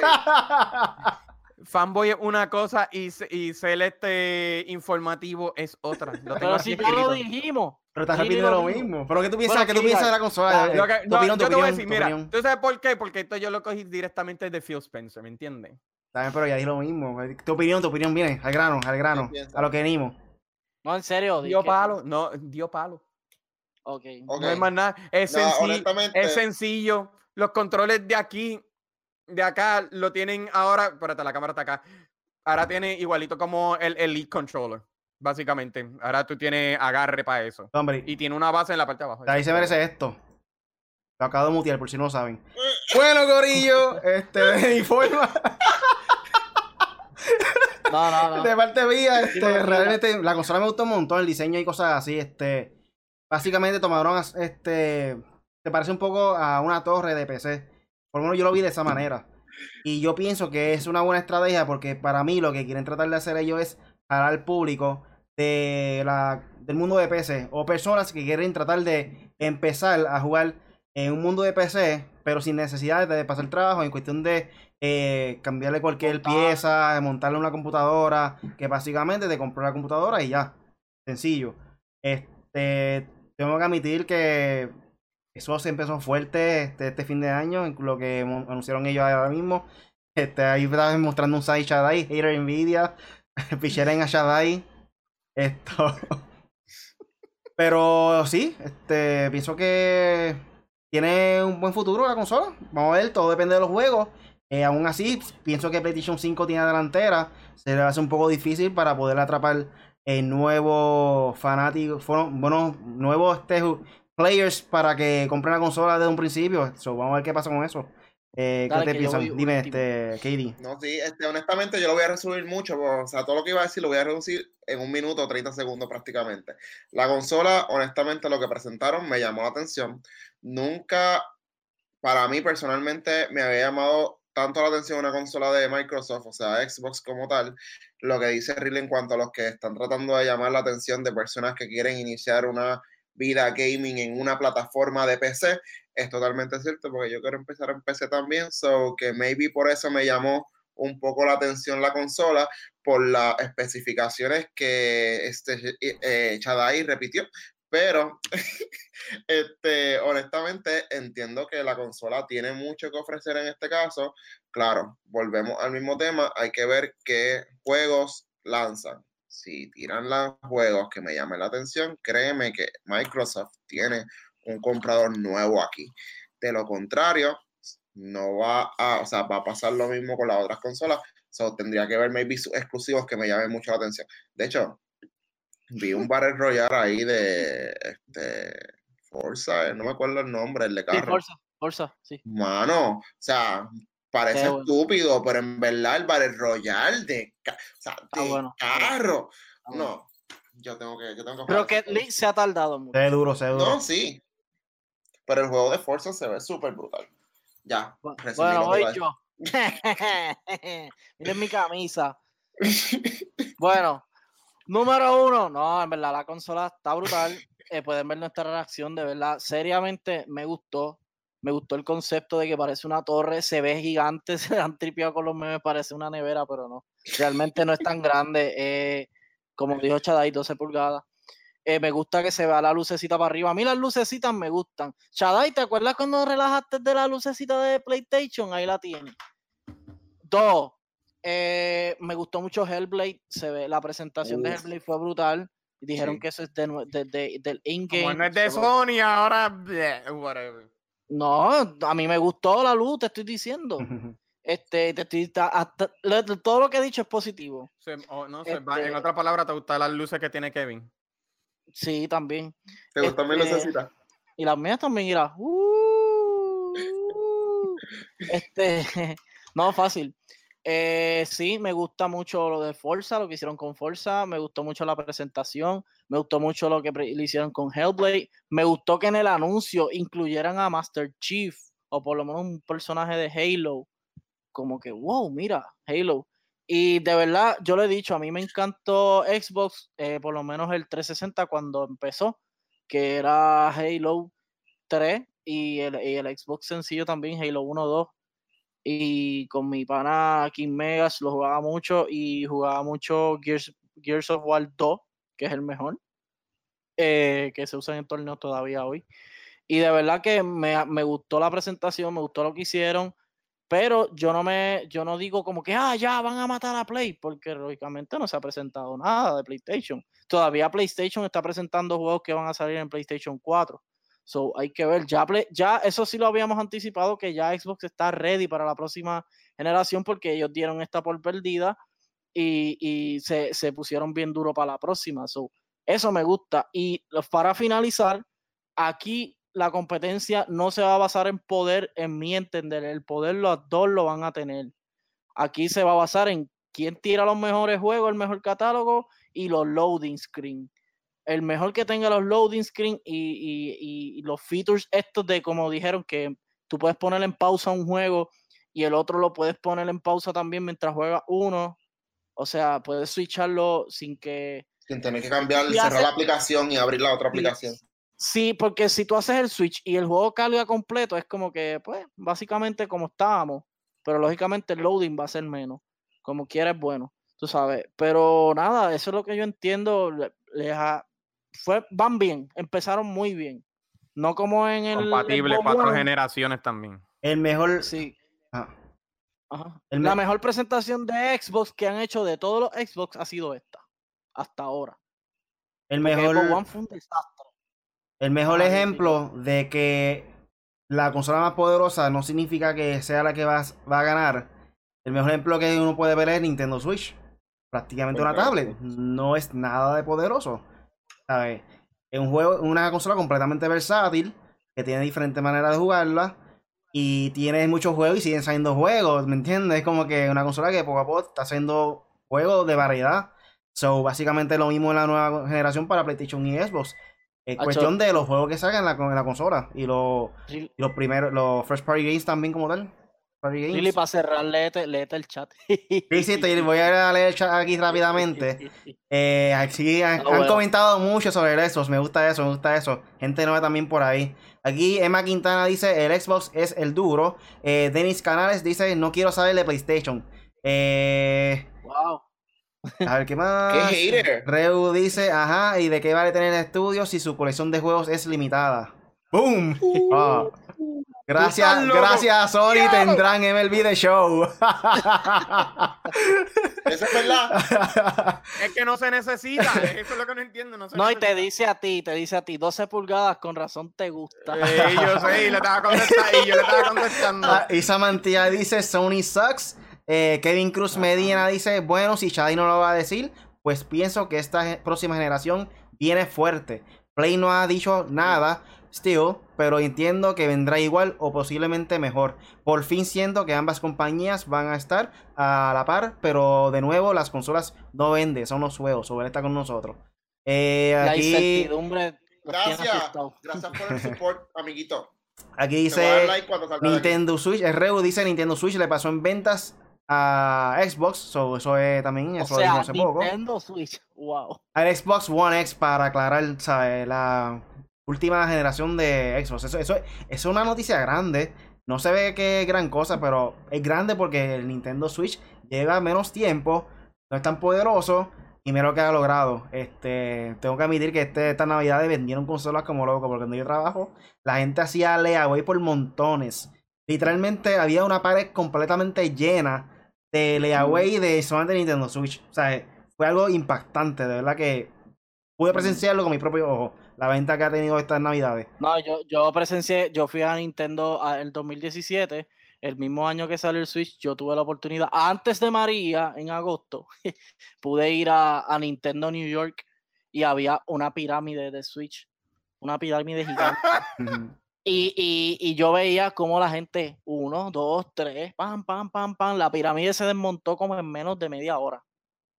fanboy. Es una cosa y, y ser este informativo es otra. Lo tengo Pero aquí si ya lo dijimos. Pero estás repitiendo lo mismo. ¿Pero qué tú piensas, Bueno, qué tú piensas de la consola? Eh, que- no, opinión, yo te voy a decir, mira, opinión. ¿tú sabes por qué? Porque esto yo lo cogí directamente de Phil Spencer, ¿me entiendes? También, pero ya dije lo mismo. Tu opinión, tu opinión, viene, al grano, al grano, a lo que venimos. No, en serio. di Dio que- palo, no, dio palo. Ok. Ok. No hay más nada. Es, No, sencillo. Los controles de aquí, de acá, lo tienen ahora. Espérate, la cámara está acá. Ahora tiene igualito como el Elite Controller, básicamente. Ahora tú tienes agarre para eso. Hombre, Y tiene una base en la parte de abajo. ahí se merece esto. Lo acabo de mutear, por si no lo saben. Bueno, Corillo, este, de mi forma, No, no, no. de parte mía, este, realmente la consola me gustó un montón, el diseño y cosas así, este, básicamente tomaron, este, se parece un poco a una torre de PC, por lo menos yo lo vi de esa manera, y yo pienso que es una buena estrategia porque para mí lo que quieren tratar de hacer ellos es jalar al público de la, del mundo de PC, o personas que quieren tratar de empezar a jugar en un mundo de PC, pero sin necesidad de pasar trabajo, en cuestión de eh, cambiarle cualquier pieza, montarle una computadora, que básicamente te compró la computadora y ya. Sencillo. Este, tengo que admitir que eso se empezó fuerte este, este fin de año, lo que anunciaron ellos ahora mismo. Este, ahí estaban mostrando un Sai Shadai, Hater Nvidia, Picheren a Shadai. Esto. Pero sí, este, pienso que tiene un buen futuro la consola. Vamos a ver, todo depende de los juegos. Eh, aún así, pienso que PlayStation 5 tiene delantera. Se le hace un poco difícil para poder atrapar eh, nuevos fanáticos, bueno, nuevos este, players para que compren la consola desde un principio. So, vamos a ver qué pasa con eso. Eh, ¿Qué te voy Dime, último. este, Katie. No, sí, este, honestamente yo lo voy a resumir mucho, o sea, todo lo que iba a decir lo voy a reducir en un minuto o 30 segundos prácticamente. La consola, honestamente, lo que presentaron me llamó la atención. Nunca, para mí personalmente, me había llamado tanto la atención una consola de Microsoft, o sea, Xbox como tal, lo que dice Riley en cuanto a los que están tratando de llamar la atención de personas que quieren iniciar una vida gaming en una plataforma de PC, es totalmente cierto, porque yo quiero empezar en PC también, so que maybe por eso me llamó un poco la atención la consola por las especificaciones que este eh, Chadai repitió. Pero, este, honestamente, entiendo que la consola tiene mucho que ofrecer en este caso. Claro, volvemos al mismo tema. Hay que ver qué juegos lanzan. Si tiran los juegos que me llamen la atención, créeme que Microsoft tiene un comprador nuevo aquí. De lo contrario, no va a, o sea, va a pasar lo mismo con las otras consolas. So, tendría que ver maybe exclusivos que me llamen mucho la atención. De hecho, vi un Battle Royale ahí de este, Forza, eh, no me acuerdo el nombre, el de carro. Sí, Forza, Forza, sí. Mano, o sea, parece estúpido, pero en verdad el Battle Royale de, carro. No, yo tengo que, yo tengo que Pero que se ha tardado mucho. Se duro, se duro. No, sí. Pero el juego de Forza se ve súper brutal. Ya. Bueno, voy yo. Miren mi camisa. bueno, número uno. No, en verdad la consola está brutal. Eh, pueden ver nuestra reacción, de verdad. Seriamente me gustó. Me gustó el concepto de que parece una torre, se ve gigante, se han tripeado con los memes, parece una nevera, pero no. Realmente no es tan grande. Eh, como dijo Chadai, 12 pulgadas. Eh, me gusta que se vea la lucecita para arriba. A mí las lucecitas me gustan. Chadai, ¿te acuerdas cuando relajaste de la lucecita de PlayStation? Ahí la tienes. Dos, eh, me gustó mucho Hellblade. Se ve, la presentación de Hellblade fue brutal. Dijeron que eso es de, del in-game. Como no es de Sony, ahora. whatever. No, a mí me gustó la luz, te estoy diciendo. Este, te estoy, todo lo que he dicho es positivo. no, en este otras palabras, ¿te gustan las luces que tiene Kevin? Sí, también. ¿Te gustan mis este, lucecitas? Y las mías también, mira. Uh, este, no, fácil. Eh, sí, me gusta mucho lo de Forza, lo que hicieron con Forza. Me gustó mucho la presentación. Me gustó mucho lo que le hicieron con Hellblade. Me gustó que en el anuncio incluyeran a Master Chief o por lo menos un personaje de Halo. Como que, wow, mira, Halo. Y de verdad, yo le he dicho, a mí me encantó Xbox, eh, por lo menos el 360 cuando empezó, que era Halo 3 y el, y el Xbox sencillo también, Halo 1, 2 y con mi pana King Megas lo jugaba mucho y jugaba mucho Gears, Gears of War 2, que es el mejor, eh, que se usa en torneos todavía hoy. Y de verdad que me, me, gustó la presentación, me gustó lo que hicieron, pero yo no me, yo no digo como que, ah, ya van a matar a Play, porque lógicamente no se ha presentado nada de PlayStation. Todavía PlayStation está presentando juegos que van a salir en PlayStation 4. So, hay que ver, ya, ya eso sí lo habíamos anticipado, que ya Xbox está ready para la próxima generación porque ellos dieron esta por perdida y, y se, se, pusieron bien duro para la próxima. So, eso me gusta. Y para finalizar, aquí la competencia no se va a basar en poder, en mi entender, el poder los dos lo van a tener. Aquí se va a basar en quién tira los mejores juegos, el mejor catálogo y los loading screen el mejor que tenga los loading screen y, los features estos de como dijeron que tú puedes poner en pausa un juego y el otro lo puedes poner en pausa también mientras juega uno. O sea, puedes switcharlo sin que... Sin tener que cambiar, cerrar la aplicación y abrir la otra aplicación. Sí, porque si tú haces el switch y el juego carga completo, es como que, pues, básicamente como estábamos, pero lógicamente el loading va a ser menos. Como quieras, bueno, tú sabes. Pero nada, eso es lo que yo entiendo. Les ha, fue, van bien, empezaron muy bien. No como en el. Compatible, cuatro generaciones también. El mejor. Sí. Ah. la mejor presentación de Xbox que han hecho de todos los Xbox ha sido esta. Hasta ahora. El mejor. El mejor ejemplo de que la consola más poderosa no significa que sea la que va, va a ganar. El mejor ejemplo que uno puede ver es Nintendo Switch. Prácticamente una tablet. No es nada de poderoso. Es un juego, una consola completamente versátil, que tiene diferentes maneras de jugarla. Y tiene muchos juegos y siguen saliendo juegos, ¿me entiendes? Es como que una consola que poco a poco está haciendo juegos de variedad. So, básicamente lo mismo en la nueva generación para PlayStation y Xbox. Es cuestión de los juegos que salgan en la, consola. Y, los, y los primeros, los first party games también como tal. Lili, para cerrar, léete, el chat. Sí, sí, voy a leer el chat aquí rápidamente. Eh, aquí han, ah, comentado mucho sobre eso. Me gusta eso, me gusta eso. Gente nueva también por ahí. Aquí Emma Quintana dice: el Xbox es el duro. Eh, Denis Canales dice: no quiero saber de PlayStation. Eh, Wow. A ver, ¿qué más? ¡Qué hater! Reu dice, ajá, ¿y de qué vale tener estudios si su colección de juegos es limitada? ¡Boom! Ah. Gracias, gracias a Sony tendrán MLB The Show. Eso es verdad. Es que no se necesita. Eso es lo que no entiendo. No, se No, y te dice a ti, te dice a ti, 12 pulgadas, con razón te gusta. Eh, yo sé, y le estaba contestando. Y yo le estaba contestando. Ah, Isa Mantilla dice Sony sucks. Eh, Kevin Cruz Medina dice, bueno, si Shadi no lo va a decir, pues pienso que esta próxima generación viene fuerte. Play no ha dicho nada, still, pero entiendo que vendrá igual o posiblemente mejor. Por fin siento que ambas compañías van a estar a la par, pero de nuevo las consolas no venden, son los juegos, sobre está con nosotros. Eh, La aquí, incertidumbre Gracias. Gracias por el support, amiguito. aquí dice... like. Nintendo Switch, el Reu dice Nintendo Switch le pasó en ventas a Xbox, so, eso es también, O eso lo sea, hace poco. Nintendo Switch, wow. Al Xbox One X para aclarar, ¿sabes? La última generación de Xbox. Eso, eso, eso es una noticia grande. No se ve que es gran cosa, pero es grande porque el Nintendo Switch lleva menos tiempo, no es tan poderoso y mira lo que ha logrado. Este, tengo que admitir que este, esta Navidad vendieron consolas como loco, porque cuando yo trabajo, la gente hacía layaway por montones. Literalmente había una pared completamente llena de layaway de solamente Nintendo Switch. O sea, fue algo impactante, de verdad que pude presenciarlo con mi propio ojo, la venta que ha tenido estas navidades. No, yo, yo presencié, yo fui a Nintendo en el 2017, el mismo año que salió el Switch, yo tuve la oportunidad, antes de María, en agosto, pude ir a, a Nintendo New York y había una pirámide de Switch, una pirámide gigante. Y, y, y yo veía cómo la gente, uno, dos, tres, pam, pam, pam, pam, la pirámide se desmontó como en menos de media hora.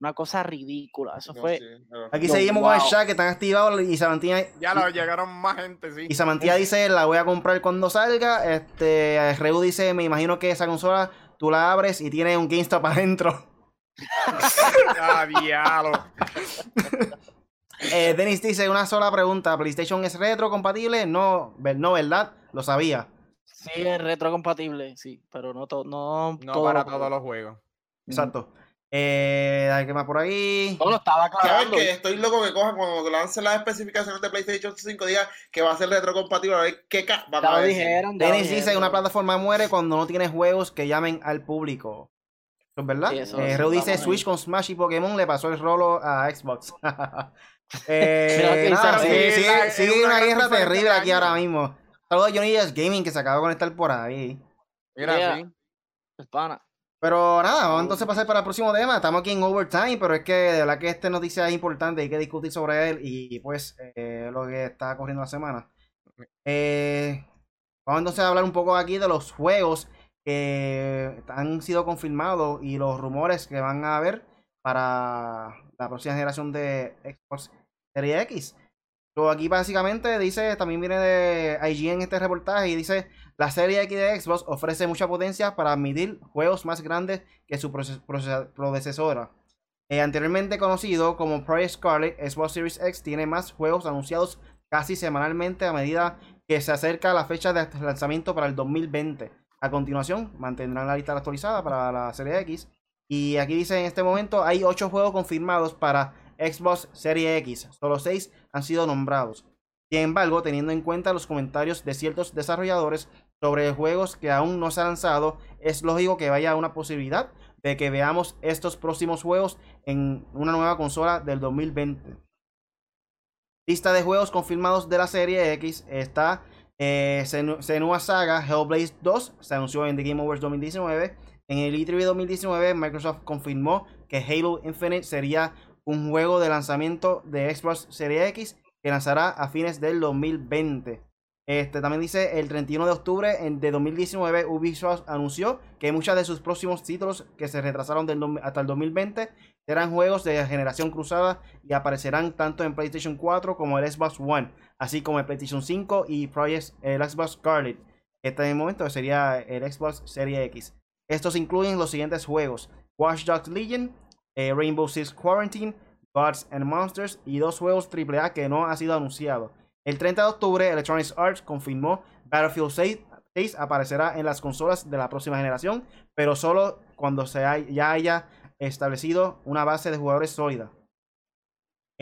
Una cosa ridícula. Eso No, fue. sí, Aquí Yo, seguimos con el chat que están activados y Samantía, Ya lo llegaron más gente, sí. y Samantía dice la voy a comprar cuando salga. Este Reu dice, me imagino que esa consola tú la abres y tiene un GameStop adentro. Ah, diablo. Eh, Dennis dice una sola pregunta, ¿PlayStation es retro compatible? No, no, ¿verdad? Lo sabía. Sí, es retrocompatible, sí, pero no, to- no, No todo para todos los juegos. Exacto. Eh, ver, ¿qué más por ahí? No, lo estaba ¿Sabes aclarando. que Estoy loco que cojan cuando lancen las especificaciones de PlayStation 5 diga que va a ser retrocompatible. A ver qué ca van Ya a dijeron. Dennis dice una plataforma muere cuando no tiene juegos que llamen al público. ¿Eso es verdad? Sí, eso- Eh, Reu dice Switch con Smash y Pokémon le pasó el rolo a Xbox. Eh, nada, Sí, la- es sigue una una guerra terrible aquí ahora mismo. Saludos a Johnny Just Gaming que se acaba de conectar por ahí. Mira, Yeah. sí. Pero nada, vamos entonces a pasar para el próximo tema. Estamos aquí en Overtime, pero es que de verdad que esta noticia es importante, hay que discutir sobre él y pues eh, lo que está corriendo la semana. Eh, vamos entonces a hablar un poco aquí de los juegos que han sido confirmados y los rumores que van a haber para la próxima generación de Xbox Series X. So, aquí básicamente dice, también viene de IGN este reportaje y dice, la serie X de Xbox ofrece mucha potencia para admitir juegos más grandes que su predecesora. Eh, anteriormente conocido como Project Scarlet, Xbox Series X tiene más juegos anunciados casi semanalmente a medida que se acerca la fecha de lanzamiento para el 2020. A continuación, mantendrán la lista actualizada para la serie X. Y aquí dice en este momento hay 8 juegos confirmados para Xbox Series X. Solo 6 han sido nombrados. Sin embargo, teniendo en cuenta los comentarios de ciertos desarrolladores sobre juegos que aún no se han lanzado, es lógico que vaya una posibilidad de que veamos estos próximos juegos en una nueva consola del 2020. Lista de juegos confirmados de la serie X está eh, Senu- Senua Saga Hellblade 2, se anunció en The Game Awards 2019. En el E3 2019, Microsoft confirmó que Halo Infinite sería un juego de lanzamiento de Xbox Series X que lanzará a fines del 2020. Este también dice el 31 de octubre de 2019 Ubisoft anunció que muchos de sus próximos títulos que se retrasaron del hasta el 2020 serán juegos de generación cruzada y aparecerán tanto en PlayStation 4 como el Xbox One, así como el PlayStation 5 y Project, el Xbox Scarlet. Este en el momento sería el Xbox Series X. Estos incluyen los siguientes juegos: Watch Dogs Legion, eh, Rainbow Six Quarantine, Gods and Monsters y dos juegos AAA que no han sido anunciados. El 30 de octubre, Electronic Arts confirmó Battlefield 6, 6 aparecerá en las consolas de la próxima generación, pero solo cuando se ya haya establecido una base de jugadores sólida.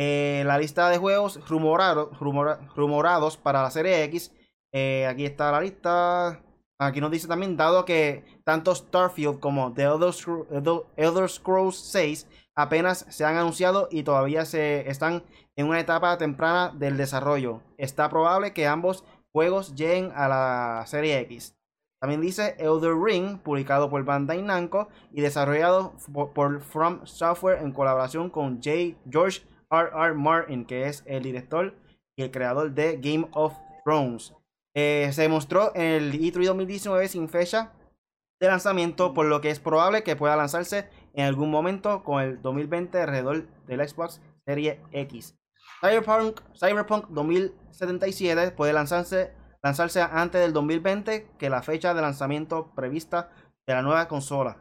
Eh, la lista de juegos rumorados para la serie X. Eh, aquí está la lista. Aquí nos dice también, dado que tanto Starfield como The Elder, Scrolls 6 apenas se han anunciado y todavía se están en una etapa temprana del desarrollo. Está probable que ambos juegos lleguen a la serie X. También dice Elder Ring, publicado por Bandai Namco y desarrollado por, From Software en colaboración con J. George R. R. Martin, que es el director y el creador de Game of Thrones. Eh, se mostró en el E3 2019 sin fecha de lanzamiento, por lo que es probable que pueda lanzarse en algún momento con el 2020 alrededor del Xbox Series X. Cyberpunk, Cyberpunk 2077 puede lanzarse, lanzarse antes del 2020 que la fecha de lanzamiento prevista de la nueva consola.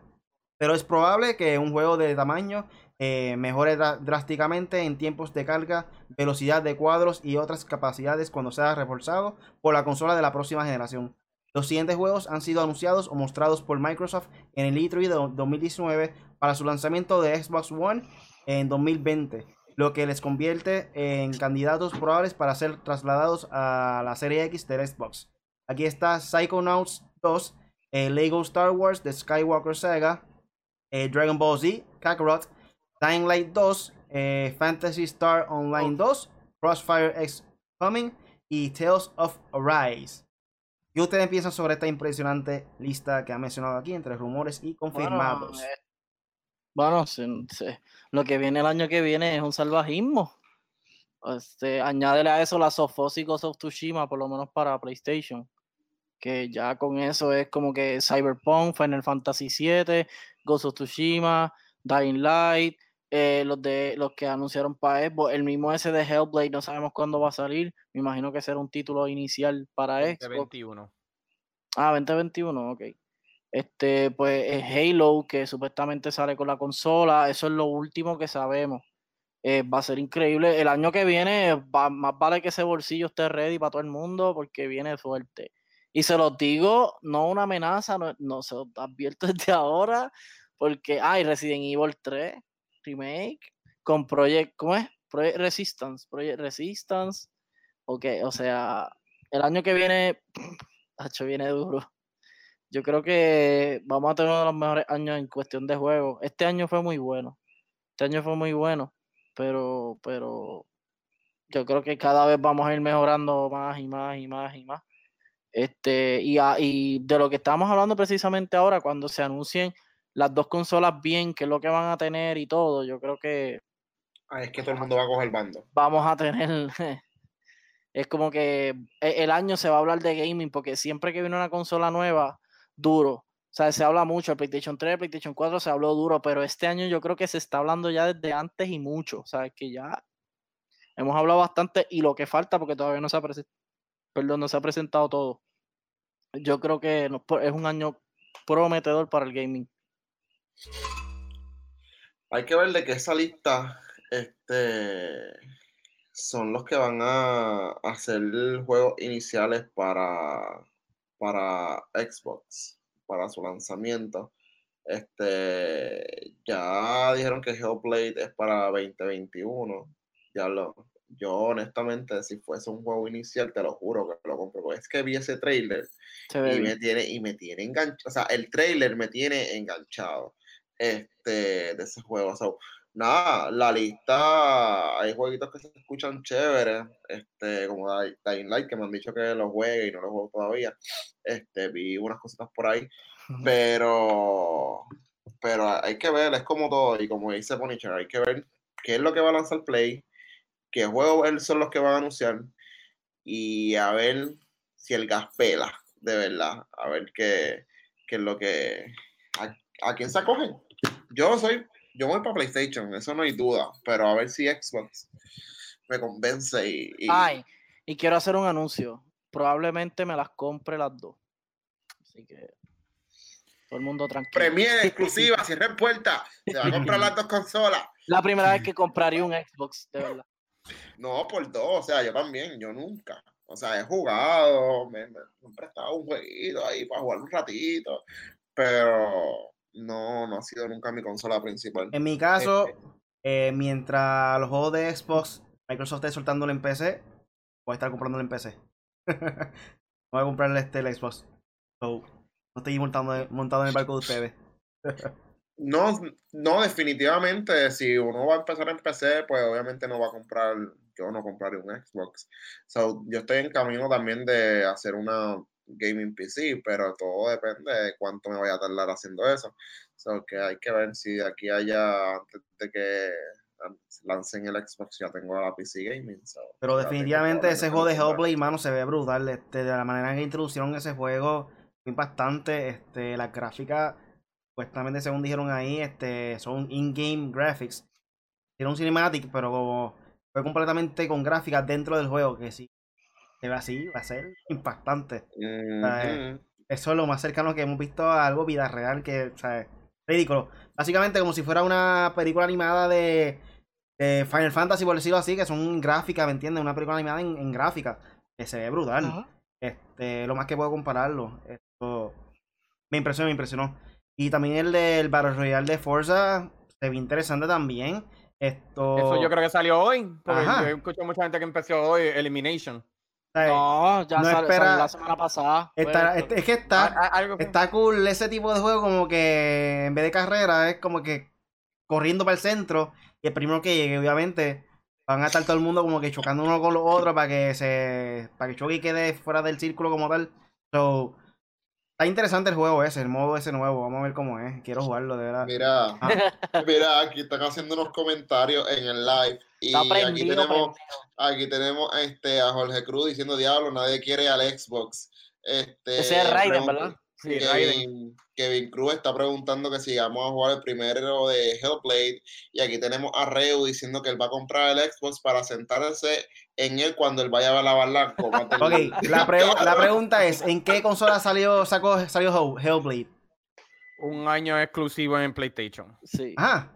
Pero es probable que un juego de tamaño eh, mejore drásticamente en tiempos de carga, velocidad de cuadros y otras capacidades cuando sea reforzado por la consola de la próxima generación. Los siguientes juegos han sido anunciados o mostrados por Microsoft en el E3 de 2019 para su lanzamiento de Xbox One en 2020, lo que les convierte en candidatos probables para ser trasladados a la serie X de Xbox. Aquí está Psychonauts 2, eh, Lego Star Wars, The Skywalker Saga, eh, Dragon Ball Z, Kakarot, Dying Light 2, eh, Fantasy Star Online 2, Crossfire X Coming y Tales of Arise. ¿Qué ustedes piensan sobre esta impresionante lista que ha mencionado aquí entre rumores y confirmados? Bueno, lo que viene el año que viene es un salvajismo. Este, añádele a eso la Ghost of Tsushima, por lo menos para PlayStation. Que ya con eso es como que Cyberpunk, Final Fantasy VII, Ghost of Tsushima, Dying Light, eh, los de los que anunciaron para Xbox, el mismo ese de Hellblade, no sabemos cuándo va a salir. Me imagino que será un título inicial para Xbox. 2021. Ah, 2021, ok. Este, pues Halo, que supuestamente sale con la consola, eso es lo último que sabemos. Eh, va a ser increíble. El año que viene, más vale que ese bolsillo esté ready para todo el mundo, porque viene fuerte. Y se los digo, no una amenaza, no, no se los advierto desde ahora, porque hay Resident Evil 3 remake con Project, ¿cómo es? Project Resistance, Project Resistance. Ok, o sea, el año que viene, hecho viene duro. Yo creo que vamos a tener uno de los mejores años en cuestión de juego. Este año fue muy bueno. Este año fue muy bueno, pero, pero yo creo que cada vez vamos a ir mejorando más y más y más y más. Este, y, y de lo que estamos hablando precisamente ahora, cuando se anuncien las dos consolas bien, qué es lo que van a tener y todo, yo creo que... Ah, es que todo el mundo va a coger bando. Vamos a tener... es como que e, el año se va a hablar de gaming porque siempre que viene una consola nueva, duro. O sea, se habla mucho, el PlayStation 3, el PlayStation 4 se habló duro, pero este año yo creo que se está hablando ya desde antes y mucho. O sea, que ya hemos hablado bastante y lo que falta porque todavía no se ha, Perdón, no se ha presentado todo. Yo creo que es un año prometedor para el gaming. Hay que ver de que esa lista este, son los que van a hacer juegos iniciales para, para Xbox, para su lanzamiento. Este, ya dijeron que Hellblade es para 2021. Ya lo, yo honestamente, si fuese un juego inicial, te lo juro que lo compro. es que vi ese trailer y me tiene, y me tiene enganchado. O sea, el trailer me tiene enganchado este, de ese juego. Nada, la lista, hay jueguitos que se escuchan chéveres, este, como Dying Light, que me han dicho que los juegue y no los juego todavía. Este, vi unas cositas por ahí, pero, pero hay que ver, es como todo, y como dice Punisher, hay que ver qué es lo que va a lanzar Play, qué juegos son los que van a anunciar, y a ver si el gas pela, de verdad, a ver qué, qué es lo que, a, a quién se acogen yo soy, yo voy para PlayStation, eso no hay duda, pero a ver si Xbox me convence y, Ay, y quiero hacer un anuncio. Probablemente me las compre las dos. Así que todo el mundo tranquilo. Premier exclusiva, cierren puerta. Se va a comprar las dos consolas. La primera vez que compraría un Xbox, de verdad. No, por dos, o sea, yo también, yo nunca. O sea, he jugado, me, me, me han prestado un jueguito ahí para jugar un ratito, pero no, no ha sido nunca mi consola principal. En mi caso, Este. eh, mientras los juegos de Xbox, Microsoft esté soltándolo en PC, voy a estar comprándolo en PC. voy a comprarle este el Xbox. So, no estoy montando, montado en el barco de ustedes. No, no, definitivamente, si uno va a empezar en PC, pues obviamente no va a comprar, yo no compraré un Xbox. So, yo estoy en camino también de hacer una gaming PC, pero todo depende de cuánto me vaya a tardar haciendo eso. So, que hay que ver si de aquí allá, antes de que lancen el Xbox, ya tengo la PC gaming. So, Pero definitivamente ese juego de Hellblade, mano, se ve brutal. Este, de la manera en que introducieron ese juego, fue impactante. Este, las gráficas, supuestamente según dijeron ahí, este, son in-game graphics. Era un cinematic, pero como fue completamente con gráficas dentro del juego, que sí. Se ve así, va a ser impactante. Eso es lo más cercano que hemos visto a algo vida real, que, o sea, ridículo. Básicamente como si fuera una película animada de, de Final Fantasy, por decirlo así, que son gráficas, ¿me entiendes? Una película animada en, en gráfica, que se ve brutal. Este, lo más que puedo compararlo. Esto me impresionó, me impresionó. Y también el del Battle Royale de Forza se ve interesante también. Esto. Eso yo creo que salió hoy. Porque Ajá. yo escucho mucha gente que empezó hoy Elimination. No, ya no sal- espera- la semana pasada. está- este- es que A- está, algo que- está cool ese tipo de juego, como que en vez de carrera, es como que corriendo para el centro. Y el primero que llegue, obviamente, van a estar todo el mundo como que chocando uno con los otros para que se. para que choque y quede fuera del círculo como tal. So, está interesante el juego ese, el modo ese nuevo. Vamos a ver cómo es. Quiero jugarlo, de verdad. Mira, Ah. mira, aquí están haciendo unos comentarios en el live. Y Está aquí tenemos, aquí tenemos este, a Jorge Cruz diciendo, diablo, nadie quiere al Xbox. Este, Ese es Raiden, ¿verdad? Sí, Raiden. Kevin, Kevin Cruz está preguntando que si vamos a jugar el primero de Hellblade. Y aquí tenemos a Reu diciendo que él va a comprar el Xbox para sentarse en él cuando él vaya a lavar la la, pre- la pregunta es: ¿en qué consola salió, sacó, salió Hell- Hellblade? Un año exclusivo en PlayStation. Sí. Ajá.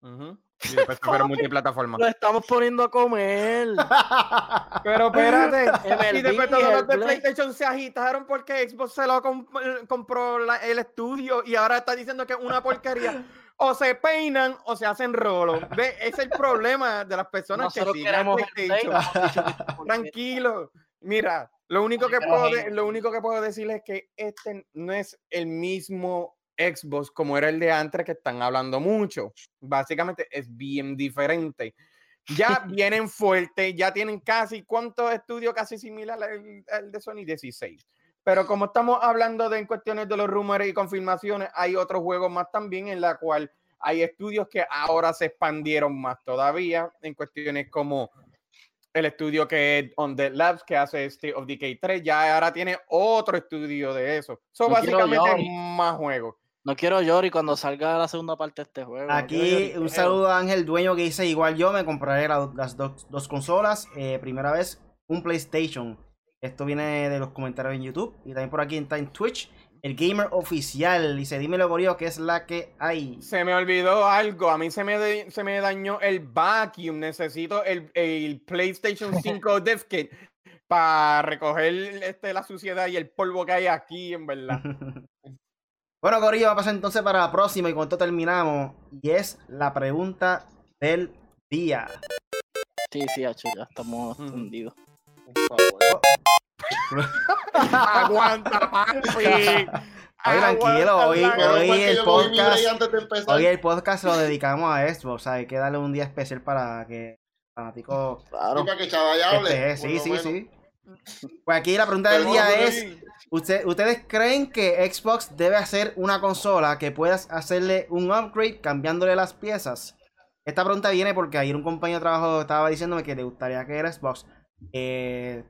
Ujú. Y se fueron multiplataforma. Lo estamos poniendo a comer. Pero espérate, y después todos los de. PlayStation se agitaron porque Xbox se lo comp- compró la- el estudio y ahora está diciendo que es una porquería. O se peinan o se hacen rolo. Ve, ese es el problema de las personas Nosotros que siguen PlayStation. Play. Tranquilo. Mira, lo único que Pero puedo de- lo único que puedo decirles es que este no es el mismo Xbox como era el de antes que están hablando mucho. Básicamente es bien diferente. Ya vienen fuertes, ya tienen casi cuántos estudios casi similar al, al de Sony 16. Pero como estamos hablando de en cuestiones de los rumores y confirmaciones, hay otros juegos más también en la cual hay estudios que ahora se expandieron más todavía en cuestiones como el estudio que es On The Labs, que hace State of Decay 3, ya ahora tiene otro estudio de eso. So, No básicamente es más juegos. No quiero Yori cuando salga la segunda parte de este juego. Aquí un saludo a Ángel Dueño que dice, igual yo me compraré la- las dos, dos consolas. Eh, primera vez un PlayStation. Esto viene de los comentarios en YouTube. Y también por aquí está en Twitch. El gamer oficial. Dice, dímelo, Gorio, que es la que hay. Se me olvidó algo. A mí se me, de- se me dañó el vacuum. Necesito el, el PlayStation 5 Dev Kit para recoger este, la suciedad y el polvo que hay aquí, en verdad. bueno, Gorillo, va a pasar entonces para la próxima y con esto terminamos. Y es la pregunta del día. Sí, sí, hacho, ya estamos favor. Aguanta, papi. Oye, tranquilo, hoy- el podcast-. Hoy el podcast lo dedicamos a Xbox. O sea, hay que darle un día especial para que fanáticos... Claro. Para que Chavalla hable. Por sí, sí, sí. Pues aquí la pregunta del día es... ¿Usted- ¿Ustedes creen que Xbox debe hacer una consola que puedas hacerle un upgrade cambiándole las piezas? Esta pregunta viene porque ayer un compañero de trabajo estaba diciéndome que le gustaría que el Xbox eh,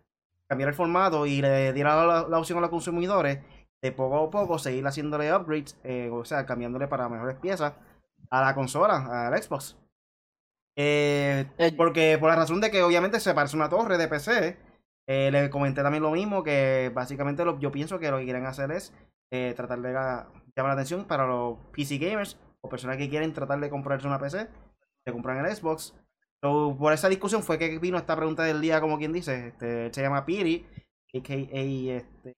cambiara el formato y le diera la, la opción a los consumidores de poco a poco seguir haciéndole upgrades, eh, o sea, cambiándole para mejores piezas a la consola, al Xbox. Eh, porque por la razón de que obviamente se parece una torre de PC. Eh, le comenté también lo mismo, que básicamente lo- yo pienso que lo que quieren hacer es eh, tratar de llamar la atención para los PC gamers o personas que quieren tratar de comprarse una PC, se compran el Xbox. So, por esa discusión fue que vino esta pregunta del día, como quien dice. Este, él se llama Piri, a.k.a. Este,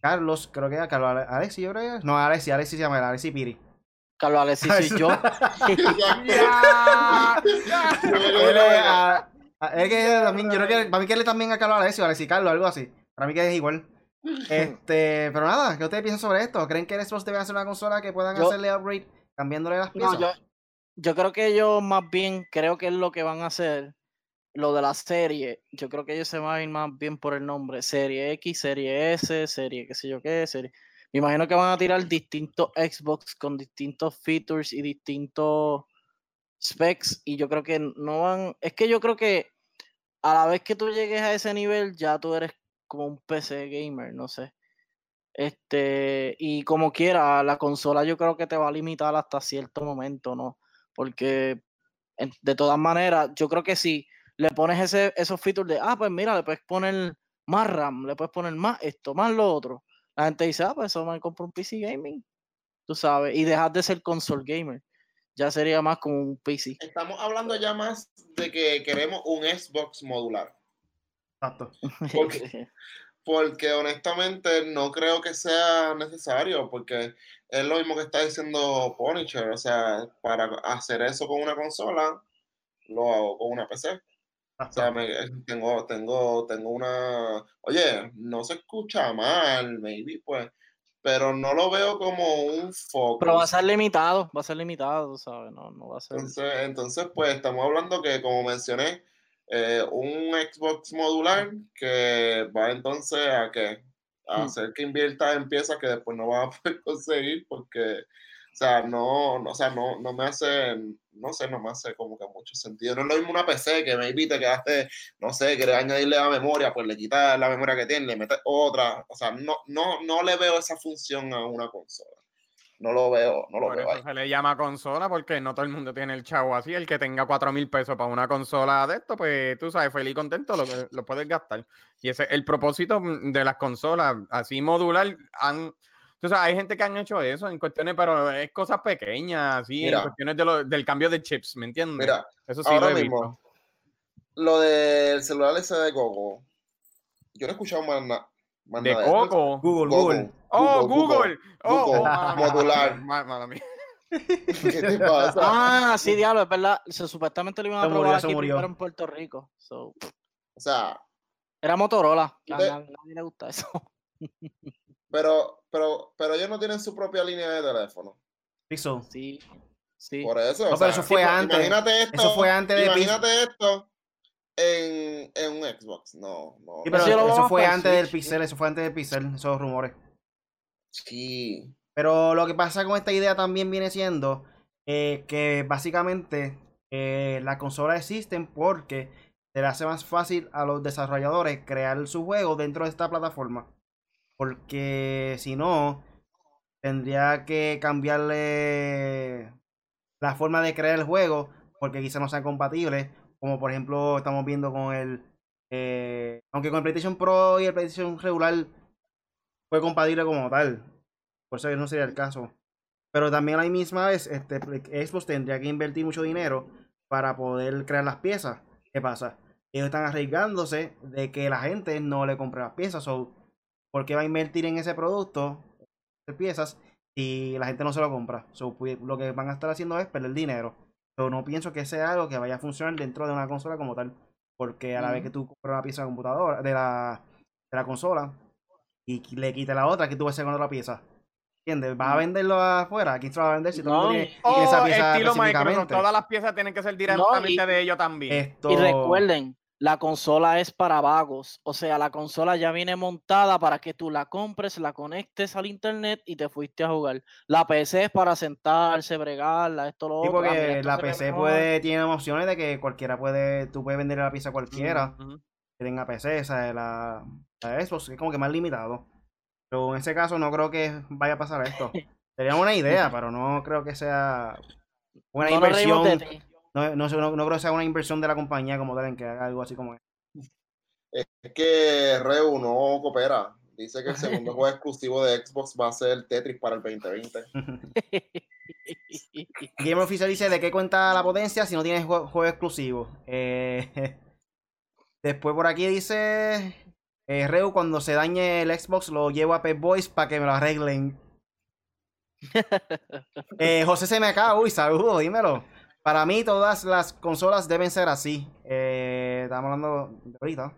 Carlos, creo que era Carlos Ale- Alexi, yo creo que era. No, Alexi, Alexi se llama, Alexi Piri. Carlos Alexis y yo. Ah, es que también, yo creo que para mí que él es también a Carlos Alessio, Alexi Carlos, algo así. Para mí que es igual. Este, pero nada, ¿qué ustedes piensan sobre esto? ¿Creen que el Xbox debe hacer una consola que puedan Yo- hacerle upgrade cambiándole las piezas? No, yo, yo creo que ellos más bien, creo que es lo que van a hacer, lo de la serie, yo creo que ellos se van a ir más bien por el nombre, serie X, serie S, serie qué sé yo qué, serie... Me imagino que van a tirar distintos Xbox con distintos features y distintos specs y yo creo que no van, es que yo creo que a la vez que tú llegues a ese nivel ya tú eres como un PC gamer, no sé. Este, y como quiera, la consola yo creo que te va a limitar hasta cierto momento, ¿no? Porque de todas maneras, yo creo que si le pones ese, esos features de, ah, pues mira, le puedes poner más RAM, le puedes poner más esto, más lo otro. La gente dice, ah, pues eso me compro un PC gaming, tú sabes, y dejas de ser console gamer. Ya sería más como un PC. Estamos hablando ya más de que queremos un Xbox modular. Exacto. ¿Por qué? Porque honestamente no creo que sea necesario, porque es lo mismo que está diciendo Punisher. O sea, para hacer eso con una consola, lo hago con una PC. O sea, me- tengo, tengo, tengo una. Oye, no se escucha mal, maybe, pues. Pero no lo veo como un foco. Pero va a ser limitado, va a ser limitado, ¿sabes? No, no va a ser. Entonces, entonces, pues estamos hablando que, como mencioné, eh, un Xbox modular que va entonces a que a Hmm. hacer que invierta en piezas que después no vas a poder conseguir porque, o sea, no, no, o sea, no, no me hace, no sé, no me hace como que mucho sentido. No es lo mismo una PC que maybe te quedaste, no sé, quieres añadirle la memoria, pues le quitas la memoria que tiene, le metes otra, o sea, no, no, no le veo esa función a una consola. No lo veo, no lo Por veo ahí. se le llama consola, porque no todo el mundo tiene el chavo así. El que tenga cuatro mil pesos para una consola de esto, pues tú sabes, feliz y contento, lo, lo puedes gastar. Y ese el propósito mm, de las consolas, así modular, han. Tú sabes, hay gente que han hecho eso en cuestiones, pero es cosas pequeñas, así, Mira. en cuestiones de lo- del cambio de chips, ¿me entiendes? Mira, eso sí ahora lo he mismo, visto. lo del celular ese de Gogo, yo no he escuchado más nada. más De nada. Coco. Google. Google. Oh, Google, Google. Oh, Google. oh, Modular. mala- mala mía. ¿Qué te pasa? Ah, sí, diablo, es verdad. Se, supuestamente lo iban a Se probar aquí murió. primero en Puerto Rico. so, O sea, Era Motorola. A nadie le gusta eso. pero, pero, pero ellos no tienen su propia línea de teléfono. Pixel. Sí, sí. Por eso. No, o pero sea, eso fue tipo, antes. Imagínate esto. Eso fue antes de Imagínate esto en, en un Xbox. No, no. Sí, no. pero Eso fue antes del Pixel, eso fue antes del Pixel, esos rumores. Sí. Pero lo que pasa con esta idea también viene siendo eh, que básicamente eh, las consolas existen porque se le hace más fácil a los desarrolladores crear su juego dentro de esta plataforma. Porque si no, tendría que cambiarle la forma de crear el juego porque quizás no sean compatibles. Como por ejemplo estamos viendo con el... eh, aunque con el PlayStation Pro y el PlayStation regular fue compatible como tal. Por eso no sería el caso. Pero también a la misma vez, este, Xbox tendría que invertir mucho dinero para poder crear las piezas. ¿Qué pasa? Ellos están arriesgándose de que la gente no le compre las piezas. So, ¿Por qué va a invertir en ese producto de piezas si la gente no se lo compra? So, pues, lo que van a estar haciendo es perder dinero. Pero no pienso que sea algo que vaya a funcionar dentro de una consola como tal. Porque a la vez que tú compras una pieza de computadora, de la, de la consola, y le quitas la otra, que tú vas a hacer con otra pieza. ¿Entiendes? ¿Vas a venderlo afuera? ¿Quién se lo va a vender si tú no, No, tienes, y- tienes esa Oh, pieza estilo Microsoft, específicamente? todas las piezas tienen que ser directamente de ellos también. Esto... Y recuerden, la consola es para vagos. O sea, la consola ya viene montada para que tú la compres, la conectes al internet y te fuiste a jugar. La PC es para sentarse, bregarla, esto, lo Sí, otro. Ah, porque la PC puede, tiene opciones de que cualquiera puede, tú puedes vender la pieza a cualquiera que tenga PC, o sea, la, la Xbox es como que más limitado. Pero en ese caso no creo que vaya a pasar esto. Sería una idea, pero no creo que sea una No inversión. No, no, sé, no- no creo que sea una inversión de la compañía como tal en que haga algo así como Es que Reu no coopera. Dice que el segundo juego exclusivo de Xbox va a ser Tetris para el 2020. Game Oficial dice de qué cuenta la potencia si no tienes jue- juego exclusivo. Eh, después por aquí dice eh, Reu cuando se dañe el Xbox lo llevo a Pep Boys para que me lo arreglen. Eh, José CMK, uy, saludos, dímelo. Para mí todas las consolas deben ser así. Eh, estamos hablando de ahorita.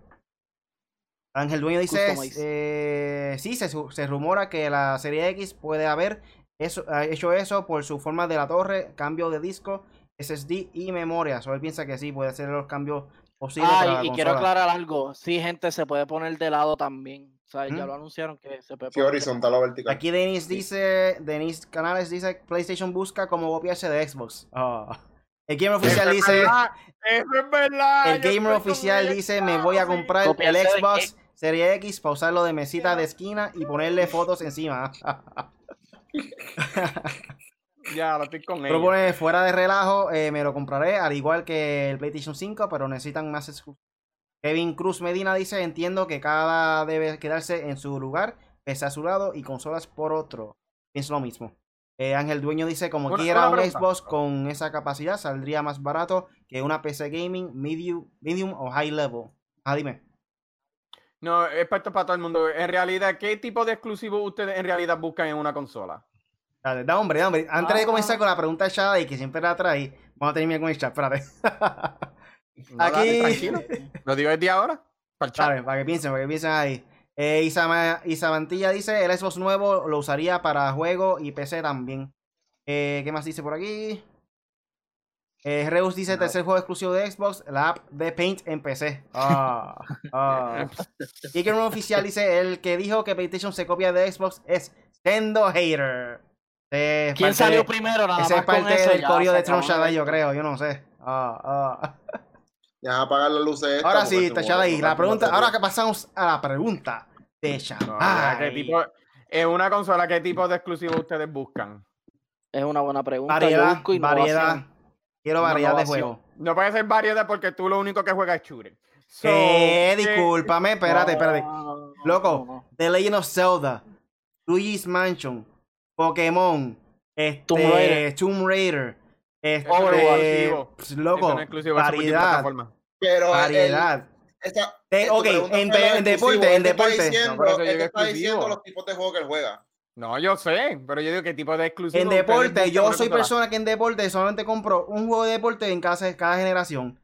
Ángel Dueño dice, eh, sí, se, se rumora que la serie X puede haber eso, ha hecho eso por su forma de la torre, cambio de disco, SSD y memoria. Solo él piensa que sí, puede ser los cambios posibles para Ah, la y, quiero aclarar algo. Sí, gente, se puede poner de lado también. O sea, ya lo anunciaron que se puede Sí, poner de horizontal o vertical. Aquí Denis dice, Denis Canales dice, PlayStation busca cómo copiarse de Xbox. Ah. El gamer oficial Eso es dice, verdad, Eso es verdad. el gamer oficial dice, me voy a sí. comprar el Xbox Serie X para usarlo de mesita de esquina y ponerle fotos encima. Ya, lo estoy con ella. Pero pone fuera de relajo, eh, me lo compraré, al igual que el PlayStation 5, pero necesitan más exclusivos. Kevin Cruz Medina dice, entiendo que cada debe quedarse en su lugar, pese a su lado, y consolas por otro. Pienso lo mismo. Eh, Ángel Dueño dice, como Una- quiera una un. Xbox con esa capacidad, saldría más barato que una PC gaming medium, medium o high level. Ah, dime. No, es para todo el mundo. En realidad, ¿qué tipo de exclusivo ustedes en realidad buscan en una consola? Dale, da hombre, da hombre. Antes de Ah. comenzar con la pregunta de Shada y que siempre la trae, vamos a terminar con el chat, espérate. No, dale, Aquí. tranquilo. Lo digo desde ahora. Para el chat. Dale, para que piensen, para que piensen ahí. Eh, Isa, Isa Mantilla dice, el Xbox nuevo lo usaría para juego y PC también. Eh, ¿Qué más dice por aquí? Eh, Reus dice, No. tercer juego exclusivo de Xbox, la app de Paint en PC. Ah, ah. Y que un oficial dice, el que dijo que PlayStation se copia de Xbox es Sendo Hater. Eh, ¿Quién parte salió primero? Nada Ese más es parte con eso, del se de. Shaddai, yo creo, yo no sé. A apagar las luces. Ahora sí, está no La pregunta, ahora que pasamos a la pregunta de No, ya, Shaddai. ¿qué tipo, en una consola, ¿qué tipo de exclusivo ustedes buscan? Es una buena pregunta. Variedad, variedad. Quiero variedad de juego. No puede ser variedad porque tú lo único que juegas es shooter. So, Eh, ¿qué- discúlpame, espérate, espérate. No, no, no, Loco, no. The Legend of Zelda, Luigi's Mansion, Pokémon, este, Tomb Raider. Tomb Raider, este, Overwatch. pues, loco, no variedad. Pero el- variedad. Esa- Eh, tu ok, en en deporte, en deporte. diciendo- No, está diciendo los tipos de juego que él juega. No, yo sé, pero yo digo qué tipo de exclusivo. En deporte, yo soy persona que en deporte solamente compro un juego de deporte en cada, cada generación.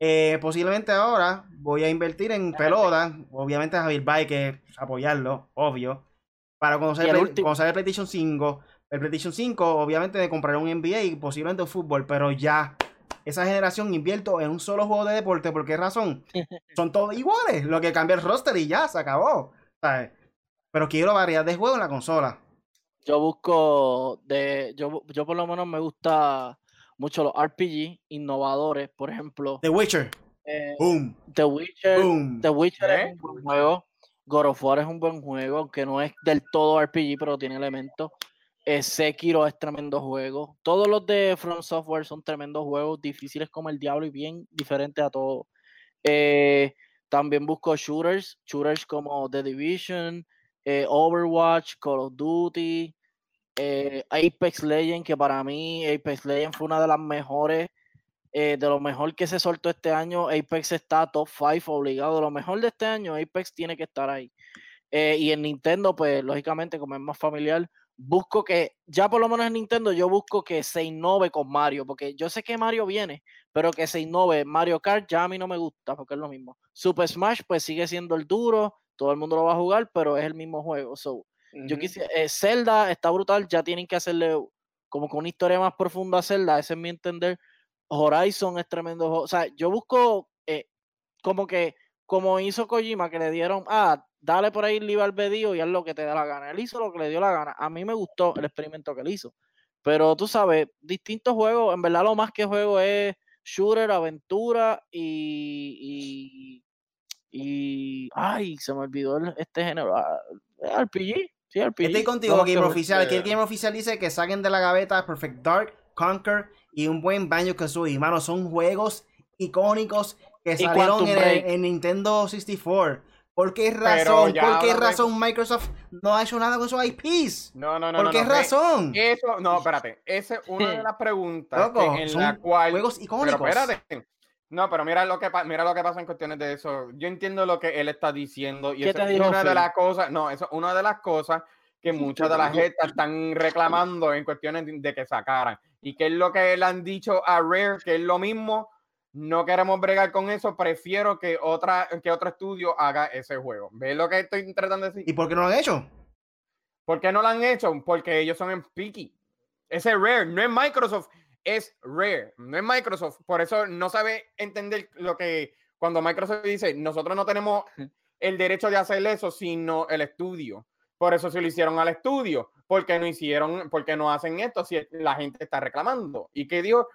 Eh, posiblemente ahora voy a invertir en pelota. Obviamente a Javier hay que apoyarlo, obvio. Para conocer el el, conocer el PlayStation 5. El PlayStation 5, obviamente me compraré un NBA y posiblemente un fútbol, pero ya. Esa generación invierto en un solo juego de deporte. ¿Por qué razón? Son todos iguales. Lo que cambia el roster y ya, se acabó. ¿Sabes? Pero quiero variedad de juegos en la consola. Yo busco de. Yo, yo por lo menos me gusta mucho los RPG innovadores. Por ejemplo, The Witcher. eh, Boom. The Witcher. Boom. The Witcher ¿Eh? es un buen juego. God of War es un buen juego, aunque no es del todo RPG, pero tiene elementos. Eh, Sekiro es tremendo juego. Todos los de From Software son tremendos juegos, difíciles como el diablo y bien diferentes a todos. Eh, también busco shooters, shooters como The Division, eh, Overwatch, Call of Duty, eh, Apex Legends, que para mí Apex Legends fue una de las mejores, de lo mejor que se soltó este año. Apex está top 5 obligado. Lo mejor de este año, Apex tiene que estar ahí. Y en Nintendo, pues lógicamente, como es más familiar, busco que, ya por lo menos en Nintendo, yo busco que se innove con Mario, porque yo sé que Mario viene, pero que se innove. Mario Kart ya a mí no me gusta, porque es lo mismo. Super Smash, pues sigue siendo el duro, todo el mundo lo va a jugar, pero es el mismo juego. So, yo quisiera, eh, Zelda está brutal, ya tienen que hacerle como que una historia más profunda a Zelda, ese es mi entender. Horizon es tremendo. O sea, yo busco eh, como que, como hizo Kojima, que le dieron, ah, dale por ahí libre albedrío y haz lo que te dé la gana. Él hizo lo que le dio la gana. A mí me gustó el experimento que él hizo. Pero tú sabes, distintos juegos, en verdad lo más que juego es shooter, aventura y. y, y ay, se me olvidó el- este género. ah, RPG. Sí, RPG. Estoy contigo, que juego. Oficial. Aquí el Gamer Oficial dice que saquen de la gaveta Perfect Dark, Conquer y un buen Banjo Kazooie. Mano, son juegos icónicos que salieron en, en Nintendo 64. ¿Por qué Pero razón? ¿Por qué razón Microsoft no ha hecho nada con esos IPs? No, no, no. ¿Por no, qué no, razón? Eso, no, espérate. Esa es una de las preguntas Loco, en son la cual. juegos Pero icónicos. espérate. No, pero mira lo que pa- mira lo que pasa en cuestiones de eso. Yo entiendo lo que él está diciendo y ¿Qué eso te es dijo una de las cosas, no, eso es una de las cosas que muchas de las gente están reclamando en cuestiones de- que sacaran. Y que es lo que le han dicho a Rare, que es lo mismo. No queremos bregar con eso, prefiero que otra que otro estudio haga ese juego. ¿Ves lo que estoy tratando de decir? ¿Y por qué no lo han hecho? ¿Por qué no lo han hecho? Porque ellos son en picky. Ese es Rare, no es Microsoft, es Rare, no es Microsoft. Por eso no sabe entender lo que cuando Microsoft dice, nosotros no tenemos el derecho de hacer eso, sino el estudio. Por eso se lo hicieron al estudio. ¿Por qué no hicieron, por qué no hacen esto si la gente está reclamando? ¿Y qué dijo?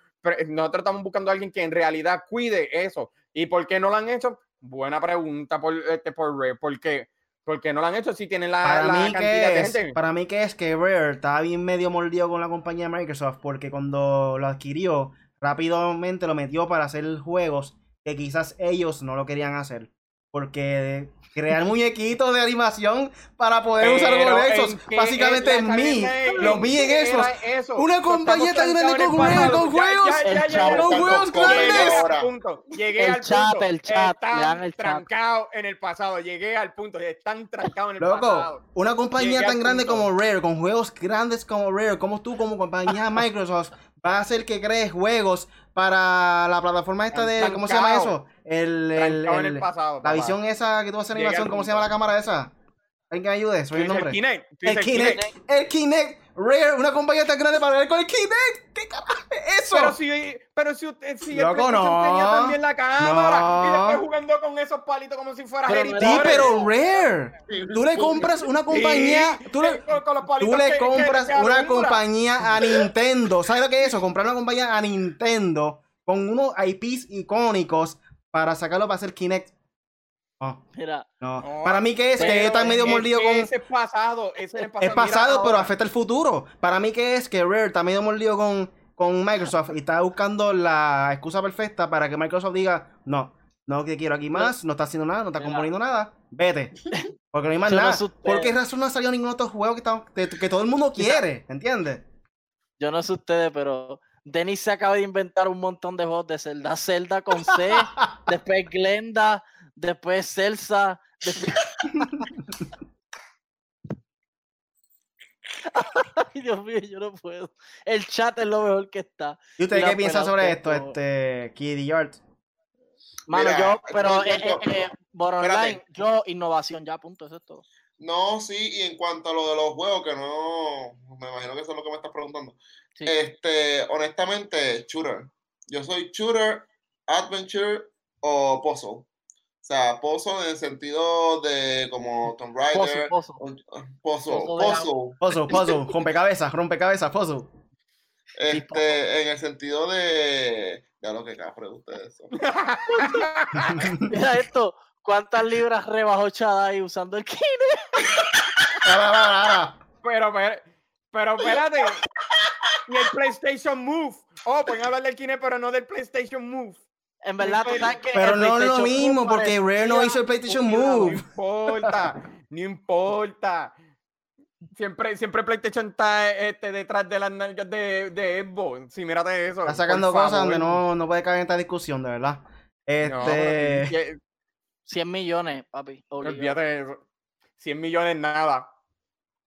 Nosotros estamos buscando a alguien que en realidad cuide eso. ¿Y por qué no lo han hecho? Buena pregunta por, este, por Rare. ¿Por qué? ¿Por qué no lo han hecho si tienen la, Para la mí, cantidad que de es, gente? para mí que es que Rare estaba bien medio mordido con la compañía Microsoft porque cuando lo adquirió, rápidamente lo metió para hacer juegos que quizás ellos no lo querían hacer. Porque crear muñequitos de animación para poder usar Pero, con ¿en esos, qué básicamente es mí, lo vi en era eso? Una compañía tan grande con con juegos, con juegos grandes. al punto, Llegué El al chat, punto. el chat, Están el chat. trancados en el pasado. Llegué al punto. Están trancados en el Loco, pasado. una compañía Llegué tan grande punto. como Rare, con juegos grandes como Rare, como tú como compañía Microsoft, va a hacer que crees juegos para la plataforma esta de, ¿cómo se llama eso? El, el- Trancados en el- el pasado. la visión esa que tú haces Llegué animación, ¿cómo se llama la cámara esa? ¿Alguien que me ayude? Soy el nombre. Kinect. El Kinect, el Kinect, Rare, una compañía tan grande para ver con el Kinect. ¿Qué carajo es eso? Pero si, pero si, usted, si el PlayStation tenía también la cámara y No. después jugando con esos palitos como si fuera Harry sí, pero Rare. Tú le compras una compañía, Sí, tú le, Tú que- que- compras que una compañía a Nintendo. ¿Sabes lo que es eso? Comprar una compañía a Nintendo con unos IPs icónicos para sacarlo para hacer Kinect. No, Mira, no. No, Para mí que es que está medio es mordido con... Ese es pasado, ese es el pasado. Es pasado, Mira pero ahora. afecta el futuro. Para mí que es que Rare está medio mordido con, con Microsoft y está buscando la excusa perfecta para que Microsoft diga, no, no te quiero aquí más, no está haciendo nada, no está Mira. componiendo nada, vete. Porque no hay más no nada. usted. ¿Por qué razón no ha salido ningún otro juego que, está- que, que todo el mundo quiere? ¿Entiendes? yo no sé ustedes, pero Denis se acaba de inventar un montón de juegos de Zelda. Zelda con C, después Glenda, después Celsa, después... Ay, Dios mío, yo no puedo. El chat es lo mejor que está. ¿Y usted qué piensa sobre esto, este, Kitty Art? Mano, Mira, yo, pero no, eh, no, eh, eh, online, yo, innovación, ya, punto, eso es todo. No, sí, y en cuanto a lo de los juegos, que no, me imagino que eso es lo que me estás preguntando. Sí. Este, honestamente, shooter. Yo soy shooter, adventure o puzzle. O sea, puzzle en el sentido de como Tomb Pozo, Raider. pozo. Pozo puzzle. Puzzle, puzzle, rompecabezas, rompecabezas, puzzle. Este, en el sentido de. Ya lo que cafre ustedes son. Mira esto, ¿cuántas libras rebajó Chadai usando el ahora, ahora. Pero, pero, pero espérate. Y el PlayStation Move. Oh, pueden hablar del Kinect, pero no del PlayStation Move. En verdad, tú sabes que Pero no es lo mismo, Move porque Rare no hizo el PlayStation libro. No Move. importa, no importa. Siempre, siempre PlayStation está este, detrás de las nalgas de, de Xbox. Sí, mírate eso. Está sacando cosas favor. donde no, no puede caer en esta discusión, de verdad. No, Este. pero, 100 millones, papi. Olvídate de eso. 100 millones nada.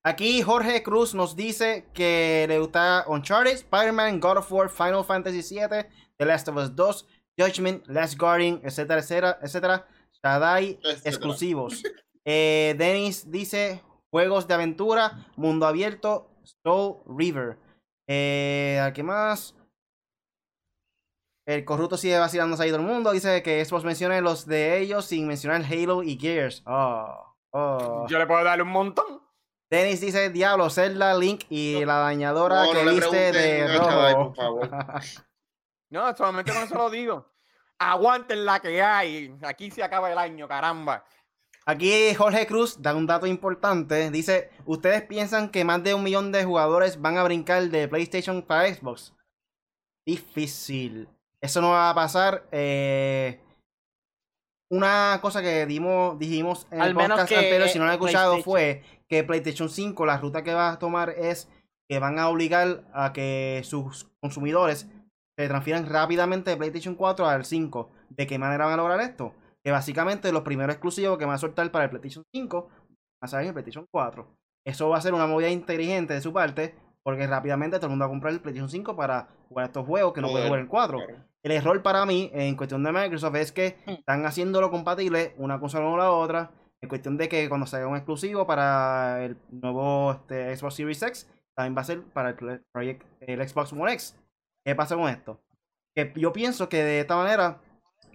Aquí Jorge Cruz nos dice que le gusta Uncharted, Spider-Man, God of War, Final Fantasy VII, The Last of Us 2, Judgment, Last Guardian, etcétera, etcétera, etcétera. Shadai Etcétera. exclusivos. Eh, Dennis dice juegos de aventura, mundo abierto, Soul River. Eh, ¿a ¿Qué más? El corrupto sigue vacilándose ahí todo el mundo. Dice que Xbox mencione los de ellos sin mencionar Halo y Gears. Oh, oh. Yo le puedo darle un montón. Dennis dice Diablo, Zelda, Link y la dañadora No, que no viste de rojo. por favor. No, solamente con eso lo digo. Aguanten la que hay. Aquí se acaba el año, caramba. Aquí Jorge Cruz da un dato importante. Dice, ¿ustedes piensan que más de un millón de jugadores van a brincar de PlayStation para Xbox? Difícil. Eso no va a pasar. eh, una cosa que dimos, dijimos en Al el menos podcast que, anterior, si no lo han escuchado, fue que PlayStation 5, la ruta que va a tomar es que van a obligar a que sus consumidores se transfieran rápidamente de PlayStation 4 al 5. ¿De qué manera van a lograr esto? Que básicamente los primeros exclusivos que van a soltar para el PlayStation 5 van a salir en el PlayStation 4. Eso va a ser una movida inteligente de su parte, porque rápidamente todo el mundo va a comprar el PlayStation 5 para jugar estos juegos que no puede jugar en el 4. Claro. El error para mí en cuestión de Microsoft es que Mm. están haciéndolo compatible una consola con la otra. En cuestión de que cuando salga un exclusivo para el nuevo este, Xbox Series X, también va a ser para el, Project- el Xbox One X. ¿Qué pasa con esto? Que yo pienso que de esta manera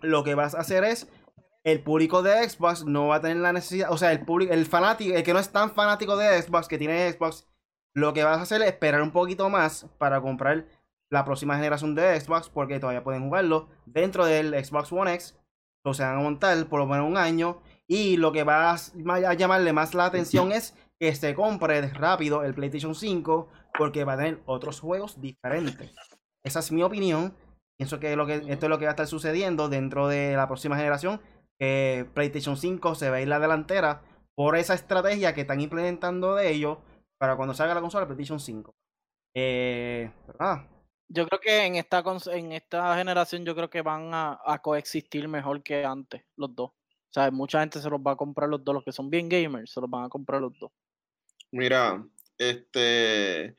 lo que vas a hacer es el público de Xbox no va a tener la necesidad, o sea, el público, el fanático, el que no es tan fanático de Xbox, que tiene Xbox, lo que vas a hacer es esperar un poquito más para comprar la próxima generación de Xbox, porque todavía pueden jugarlo dentro del Xbox One X, o se van a montar por lo menos un año, y lo que va a llamarle más la atención es que se compre rápido el PlayStation 5, porque va a tener otros juegos diferentes. Esa es mi opinión. Pienso que, lo que esto es lo que va a estar sucediendo dentro de la próxima generación. Que PlayStation 5 se va a ir la delantera por esa estrategia que están implementando de ellos para cuando salga la consola PlayStation 5. Eh, ¿verdad? Yo creo que en esta cons- en esta generación yo creo que van a, a coexistir mejor que antes, los dos. O sea, mucha gente se los va a comprar los dos, los que son bien gamers, se los van a comprar los dos. Mira, este,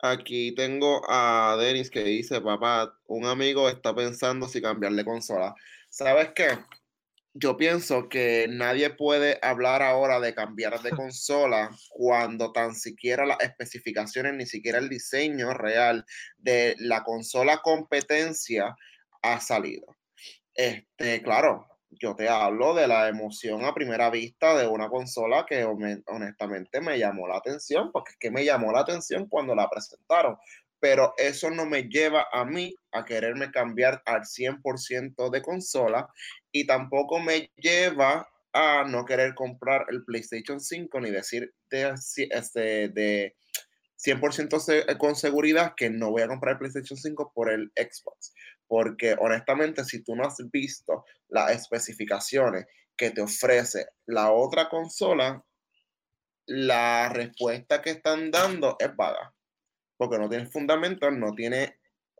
aquí tengo a Denis que dice, papá, un amigo está pensando si cambiarle consola. ¿Sabes qué? Yo pienso que nadie puede hablar ahora de cambiar de consola cuando tan siquiera las especificaciones, ni siquiera el diseño real de la consola competencia ha salido. Este, claro, yo te hablo de la emoción a primera vista de una consola que hone- honestamente me llamó la atención, porque es que me llamó la atención cuando la presentaron, pero eso no me lleva a mí a quererme cambiar al 100% de consola y tampoco me lleva a no querer comprar el PlayStation 5 ni decir de, este, de 100% se- con seguridad que no voy a comprar el PlayStation 5 por el Xbox. Porque honestamente, si tú no has visto las especificaciones que te ofrece la otra consola, la respuesta que están dando es vaga. Porque no tienes fundamento, no tienes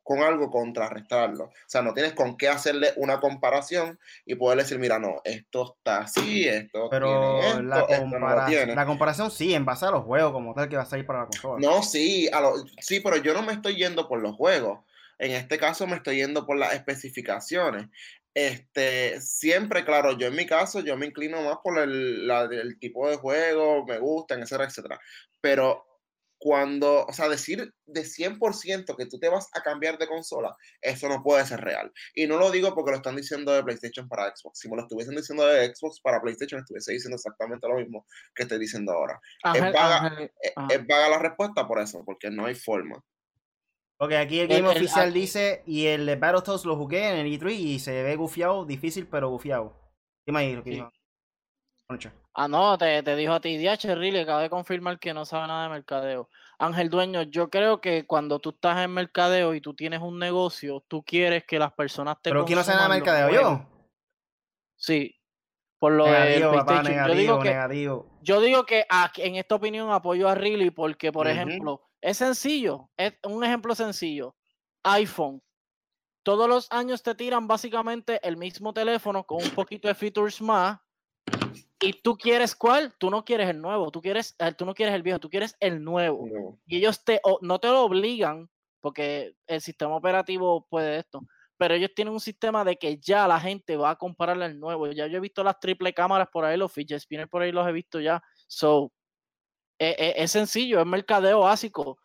con algo contrarrestarlo. O sea, no tienes con qué hacerle una comparación y poder decir, mira, no, esto está así, esto Pero tiene esto, la, esto no lo compara- tiene. la comparación sí, en base a los juegos como tal que va a salir para la consola. No, sí, a lo- sí, pero yo no me estoy yendo por los juegos. En este caso me estoy yendo por las especificaciones. Este, siempre, claro, yo en mi caso, yo me inclino más por el, la- el tipo de juego, me gustan, etcétera, etcétera. Pero cuando, o sea, decir de 100% que tú te vas a cambiar de consola, eso no puede ser real. Y no lo digo porque lo están diciendo de PlayStation para Xbox. Si me lo estuviesen diciendo de Xbox para PlayStation, estuviese diciendo exactamente lo mismo que estoy diciendo ahora. Ángel, vaga, Ángel, Es, Ajá. es vaga la respuesta por eso, porque no hay forma. Ok, aquí el game el- oficial aquí- dice, y el de Battletoads lo jugué en el E3 y se ve gufiado, difícil pero gufiado. Dime ahí lo que Sí. Concha. Ah, no, te, te dijo a ti, DH, really, acabo de confirmar que no sabe nada de mercadeo. Ángel Dueño, yo creo que cuando tú estás en mercadeo y tú tienes un negocio, tú quieres que las personas te Pero ¿quién no sabe nada de mercadeo? Yo. Sí, por lo Negativo, papá, PlayStation. Yo negativo, digo que, negativo. yo digo que aquí- en esta opinión apoyo a Riley porque, por ejemplo, es sencillo, es un ejemplo sencillo. iPhone. Todos los años te tiran básicamente el mismo teléfono con un poquito de features más. Y tú quieres cuál? Tú no quieres el nuevo, tú quieres, eh, tú no quieres el viejo, tú quieres el nuevo. No. Y ellos te, o- no te lo obligan, porque el sistema operativo puede esto, pero ellos tienen un sistema de que ya la gente va a comprarle el nuevo. Ya yo he visto las triple cámaras por ahí, los fidget spinners por ahí los he visto ya. So, e- e- es sencillo, es mercadeo básico.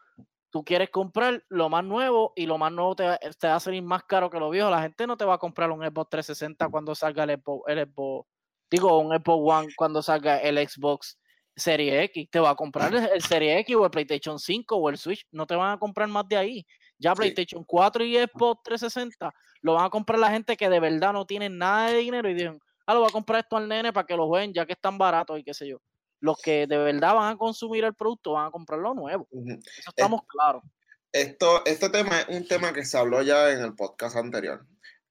Tú quieres comprar lo más nuevo y lo más nuevo te, va- te va a salir más caro que lo viejo. La gente no te va a comprar un Xbox 360 cuando salga el Xbox, el Xbox- digo, un Xbox One cuando salga el Xbox Serie X. Te va a comprar el, el Serie X o el PlayStation 5 o el Switch. No te van a comprar más de ahí. Ya Sí. PlayStation 4 y Xbox 360 lo van a comprar la gente que de verdad no tiene nada de dinero y dicen, ah, lo voy a comprar esto al nene para que lo jueguen ya que están baratos y qué sé yo. Los que de verdad van a consumir el producto van a comprar lo nuevo. Eso estamos claros. Esto, este tema es un tema que se habló ya en el podcast anterior.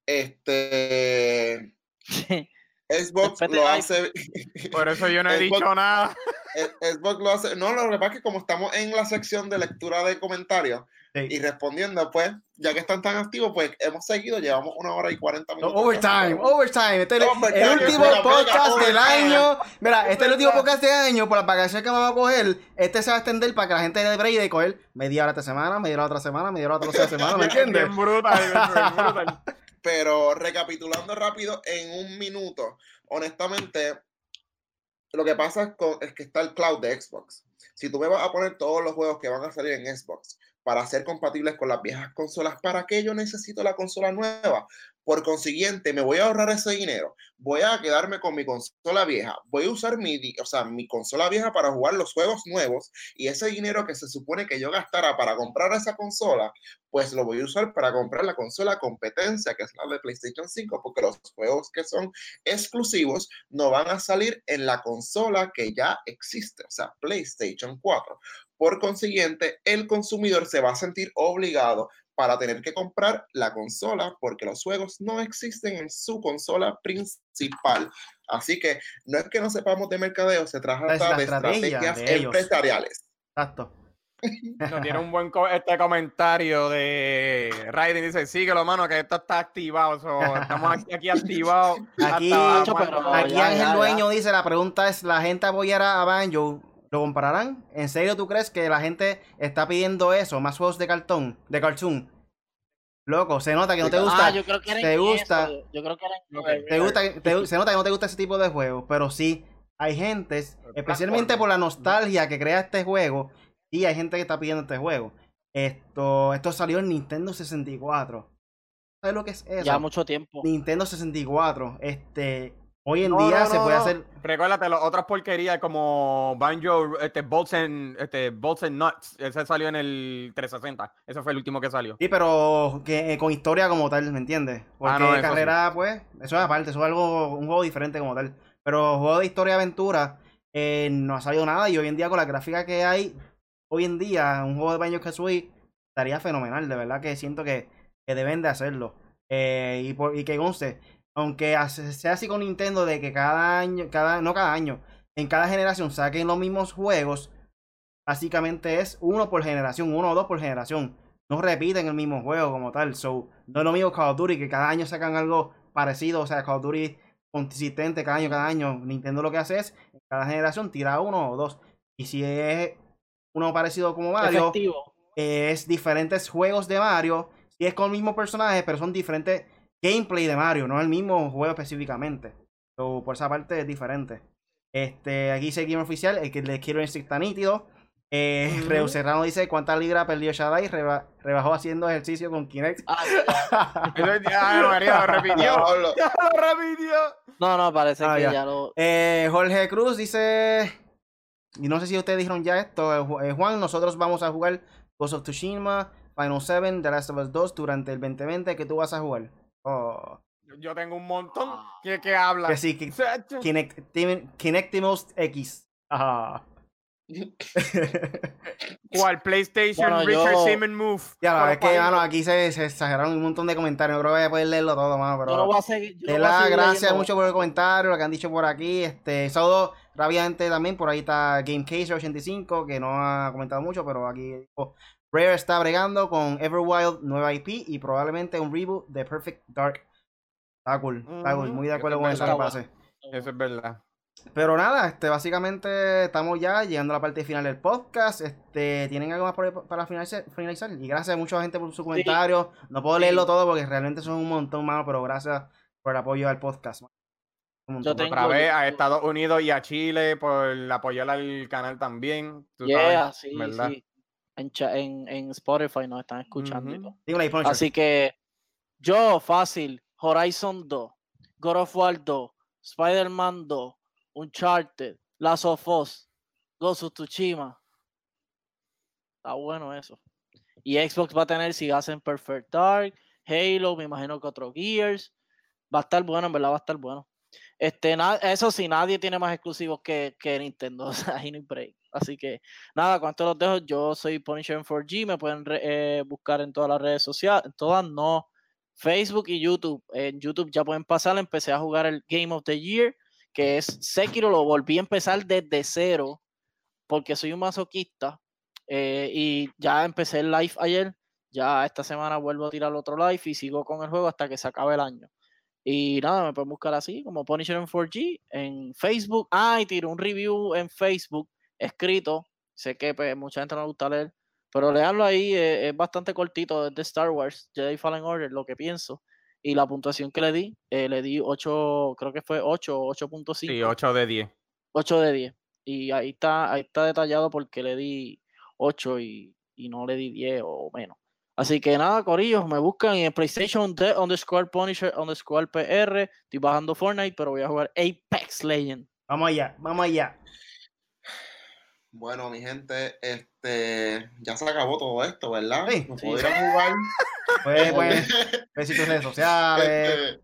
Este, Xbox lo hace. Por eso yo no he Xbox- dicho nada. el- Xbox lo hace. No, lo que pasa es que como estamos en la sección de lectura de comentarios Sí. y respondiendo, pues, ya que están tan activos, pues hemos seguido, llevamos una hora y cuarenta minutos. Overtime, overtime. Este es el- el último podcast del overtime. año. Mira, este es el último podcast del año por las vacaciones que vamos a coger. Este se va a extender para que la gente dé break de coger media hora esta semana, media hora otra semana, media hora otra semana, ¿me entiendes? Bien brutal, bien brutal. Pero recapitulando rápido en un minuto, honestamente, lo que pasa es, con- es que está el cloud de Xbox. Si tú me vas a poner todos los juegos que van a salir en Xbox para ser compatibles con las viejas consolas, ¿para qué yo necesito la consola nueva? Por consiguiente, me voy a ahorrar ese dinero. Voy a quedarme con mi consola vieja. Voy a usar mi, o sea, mi consola vieja para jugar los juegos nuevos y ese dinero que se supone que yo gastara para comprar esa consola, pues lo voy a usar para comprar la consola competencia, que es la de PlayStation 5, porque los juegos que son exclusivos no van a salir en la consola que ya existe, o sea, PlayStation 4. Por consiguiente, el consumidor se va a sentir obligado para tener que comprar la consola porque los juegos no existen en su consola principal. Así que no es que no sepamos de mercadeo, se trata Es de estrategia estrategias de empresariales. Exacto. Nos tiene un buen co- este comentario de Raiden. Dice, síguelo, mano, que esto está activado. so, estamos aquí, aquí activados. Aquí- hasta Macho, cuando- pero Aquí ya, Ángel ya, ya. Dueño dice, la pregunta es, ¿la gente apoyará a Banjo? ¿Lo comprarán? ¿En serio tú crees que la gente está pidiendo eso? Más juegos de cartón, de cartoon. Loco, se nota que no te gusta. Ah, yo creo que era ¿Te gusta? eso, Yo creo que era te gusta te- se nota que no te gusta ese tipo de juegos, pero sí, hay gente, especialmente por la nostalgia que crea este juego, y hay gente que está pidiendo este juego. Esto, esto salió en Nintendo 64. ¿Sabes lo que es eso? ya mucho tiempo. Nintendo 64. Este, hoy en No, día no, se no, puede no. hacer. Recuérdate, las otras porquerías como Banjo, este, Bolts and, este, Bolts and Nuts. Ese salió en el 360. Ese fue el último que salió. Sí, pero que, eh, con historia como tal, ¿me entiendes? Porque Ah, no, eso carrera, pues, eso es aparte, eso es algo, un juego diferente como tal. Pero juego de historia y aventura, eh, no ha salido nada. Y hoy en día, con la gráfica que hay, hoy en día, un juego de Banjo Kazooie estaría fenomenal. De verdad que siento que, que deben de hacerlo. Eh, y, por, y que conste, aunque sea así con Nintendo, de que cada año, cada, no cada año, en cada generación saquen los mismos juegos, básicamente es uno por generación, uno o dos por generación. No repiten el mismo juego como tal. So, no es lo mismo Call of Duty, que cada año sacan algo parecido. O sea, Call of Duty consistente cada año, cada año. Nintendo lo que hace es, en cada generación tira uno o dos. Y si es uno parecido como Mario, Efectivo. es diferentes juegos de Mario. Si es con el mismo personaje, pero son diferentes gameplay de Mario, no el mismo juego específicamente. So, por esa parte es diferente. Este, aquí dice Game Oficial, el que les quiero decir está nítido. Eh. Reu Serrano dice cuántas libras perdió Shadai, reba- rebajó haciendo ejercicio con Kinect. Ah, Ay, María, lo repitió. Diablo. Ya lo repitió. no, no, parece Ah, que ya. ya, lo. Eh, Jorge Cruz dice, y no sé si ustedes dijeron ya esto, eh, eh, Juan, nosotros vamos a jugar Ghost of Tsushima, Final 7, The Last of Us 2 durante el 2020, que tú vas a jugar. Oh, Yo tengo un montón que, que habla. que sí, que. Kinect, X. Ajá. ¿Cuál? PlayStation Bueno, Richard yo- Simmons Move. Ya, Con es que, mano, aquí se, se exageraron un montón de comentarios. No creo que voy a poder leerlo todo, mano, pero... Yo no voy a seguir. yo no De voy a la seguir gracias leyendo. mucho por el comentario, lo que han dicho por aquí. Este, saludo rápidamente también. Por ahí está GameCaser85, que no ha comentado mucho, pero aquí Rare está bregando con Everwild, nueva IP y probablemente un reboot de Perfect Dark. Está cool, está cool. Muy de acuerdo es con eso que pase. Eso es verdad. Pero nada, este, básicamente estamos ya llegando a la parte final del podcast. Este, ¿tienen algo más por para finalizar? finalizar? Y gracias a mucha gente por su comentario. No puedo Sí. leerlo todo porque realmente son un montón, mano, pero gracias por el apoyo al podcast. mano. Un montón. Yo tengo- Otra vez a Estados Unidos y a Chile por apoyar al canal también. tú Yeah, sabes, sí, ¿verdad? sí. En, en, en Spotify nos están escuchando y todo. Así que yo, fácil, Horizon 2, God of War 2, Spider-Man 2, Uncharted, Last of Us, Ghost of Tsushima. Está bueno eso. Y Xbox va a tener, si hacen Perfect Dark, Halo, me imagino que otro Gears. Va a estar bueno, en verdad va a estar bueno. Este, na- eso sí, nadie tiene más exclusivos que, que Nintendo. O sea, no break. Así que nada, con esto los dejo. Yo soy Punisher en 4G. Me pueden eh, buscar en todas las redes sociales. En todas no. Facebook y YouTube. En YouTube ya pueden pasar, empecé a jugar el Game of the Year, que es Sekiro, lo volví a empezar desde cero, porque soy un masoquista. eh, y ya empecé el live ayer, ya esta semana vuelvo a tirar otro live y sigo con el juego hasta que se acabe el año. Y nada, me pueden buscar así, como Punisher en 4G, en Facebook. Ah, y tiro un review en Facebook escrito. Sé que pues, mucha gente no le gusta leer, pero leanlo ahí, eh, es bastante cortito, es de Star Wars, Jedi Fallen Order, lo que pienso. Y la puntuación que le di, eh, le di 8, creo que fue 8 o 8.5. Sí, 8 de 10. 8 de 10. Y ahí está, ahí está detallado porque le di 8 y, y no le di 10 o menos. Así que nada, Corillo, me buscan en PlayStation de underscore Punisher underscore PR. Estoy bajando Fortnite, pero voy a jugar Apex Legend. Vamos allá, vamos allá. Bueno, mi gente, este ya se acabó todo esto, ¿verdad? Sí, a jugar. Pues, pues, besitos en redes sociales. Este,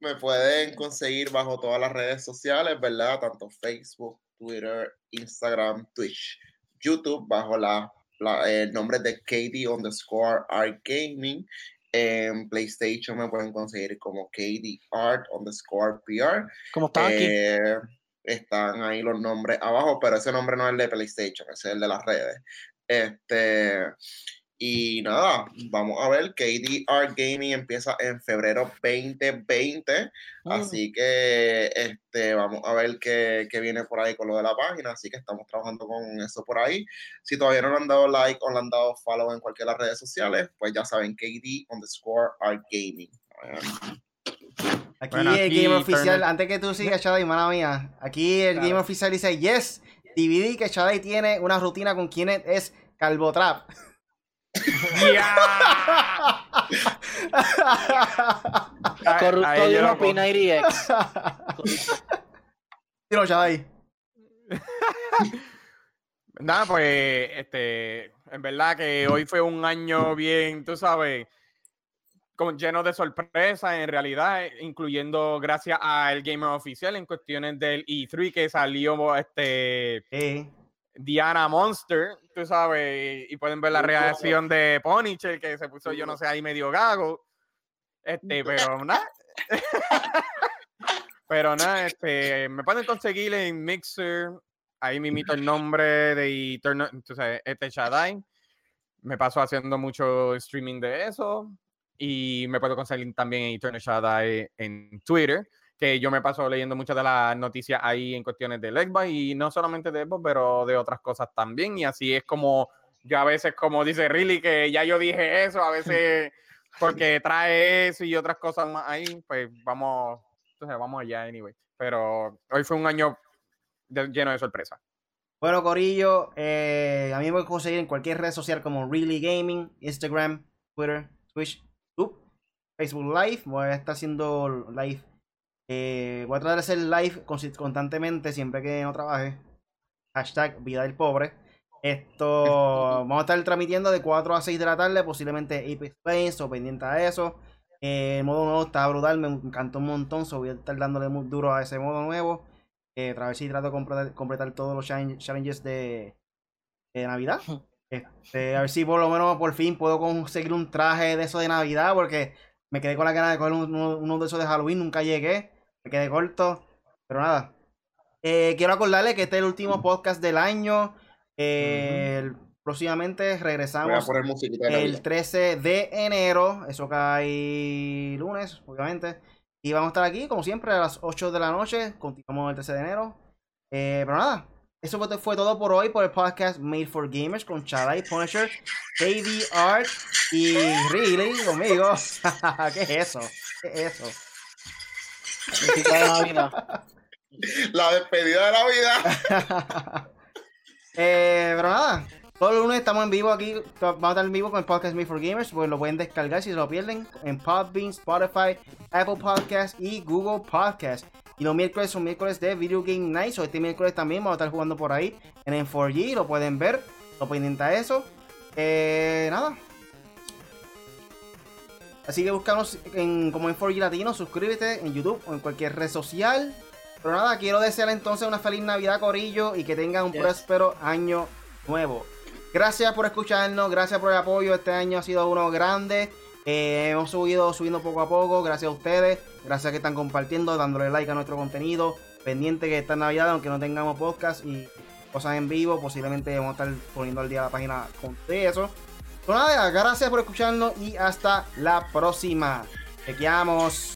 me pueden conseguir bajo todas las redes sociales, ¿verdad? Tanto Facebook, Twitter, Instagram, Twitch, YouTube, bajo la, la- el nombre de KD underscore Art Gaming. En PlayStation me pueden conseguir como KD Art underscore PR. Como están aquí. Eh, están ahí los nombres abajo, pero ese nombre no es el de PlayStation, ese es el de las redes. Este, y nada, vamos a ver, KD Art Gaming empieza en febrero 2020, Mm, así que este, vamos a ver qué, qué viene por ahí con lo de la página, así que estamos trabajando con eso por ahí. Si todavía no le han dado like o le han dado follow en cualquiera de las redes sociales, pues ya saben, KD underscore Art Gaming. Aquí Bueno, el game oficial, antes que tú sigas, Shadai, mala mía. Aquí el game oficial dice, yes, DVD que Shadai tiene una rutina con quien es Calvotrap. A- Corrupto ahí de una. P90X. Tiro. Nada, pues, este, en verdad que hoy fue un año bien, tú sabes, con, lleno de sorpresas en realidad, eh, incluyendo gracias al Gamer Oficial en cuestiones del E3 que salió este Sí. Diana Monster, tú sabes, y pueden ver la reacción de Punisher que se puso, yo no sé, ahí medio gago. Este, pero nada. pero nada, este, me pueden conseguir en Mixer, ahí me imito el nombre de Eternal, tú sabes, este Shadai. Me paso haciendo mucho streaming de eso. Y me puedo conseguir también en Eternal Shadai en Twitter que yo me paso leyendo muchas de las noticias ahí en cuestiones de Xbox y no solamente de Xbox, pero de otras cosas también. Y así es como yo a veces, como dice Riley, que ya yo dije eso, a veces porque trae eso y otras cosas más ahí, pues vamos, entonces vamos allá, anyway. Pero hoy fue un año lleno de sorpresas. Bueno, Corillo, eh, a mí me pueden conseguir en cualquier red social como Really Gaming, Instagram, Twitter, Twitch, Facebook Live. Voy a estar haciendo live. Eh, voy a tratar de hacer live constantemente siempre que no trabaje. Hashtag Vida del Pobre. Esto vamos a estar transmitiendo de 4 a 6 de la tarde, posiblemente Apex Legends o pendiente a eso. Eh, el modo nuevo está brutal, me encantó un montón, so voy a estar dándole muy duro a ese modo nuevo. Eh, a ver si trato de completar, completar todos los challenge- challenges de, de Navidad. Este, a ver si por lo menos por fin puedo conseguir un traje de eso de Navidad, porque me quedé con la gana de coger un- uno, uno de esos de Halloween, nunca llegué, me quedé corto, pero nada. Eh, quiero acordarle que este es el último podcast del año. Eh, próximamente regresamos el Navidad. 13 de enero. Eso cae lunes, obviamente. Y vamos a estar aquí, como siempre, a las 8 de la noche. Continuamos el 13 de enero. Eh, pero nada, eso fue, todo por hoy por el podcast Made for Gamers con Chadai Punisher, KD Art y Really conmigo. ¿Qué es eso? ¿Qué es eso? Música de Navidad. La despedida de la vida. Eh, pero nada, todos los lunes estamos en vivo aquí. Vamos a estar en vivo con el podcast Made for Gamers. Pues lo pueden descargar si se lo pierden en Podbean, Spotify, Apple Podcast y Google Podcast. Y los miércoles son miércoles de Video Game Night. So este miércoles también vamos a estar jugando por ahí en M4G. Lo pueden ver. Lo pendiente a eso. Eh, nada. Así que búscanos en, como en 4G Latino, suscríbete en YouTube o en cualquier red social. Pero nada, quiero desear entonces una feliz Navidad, Corillo, y que tengan un próspero año nuevo. Gracias por escucharnos, gracias por el apoyo. Este año ha sido uno grande. Eh, hemos subido, subiendo poco a poco. Gracias a ustedes, gracias a que están compartiendo, dándole like a nuestro contenido. Pendiente que esta Navidad, aunque no tengamos podcast y cosas en vivo, posiblemente vamos a estar poniendo al día la página con eso. Nada, gracias por escucharnos y hasta la próxima. Chequeamos.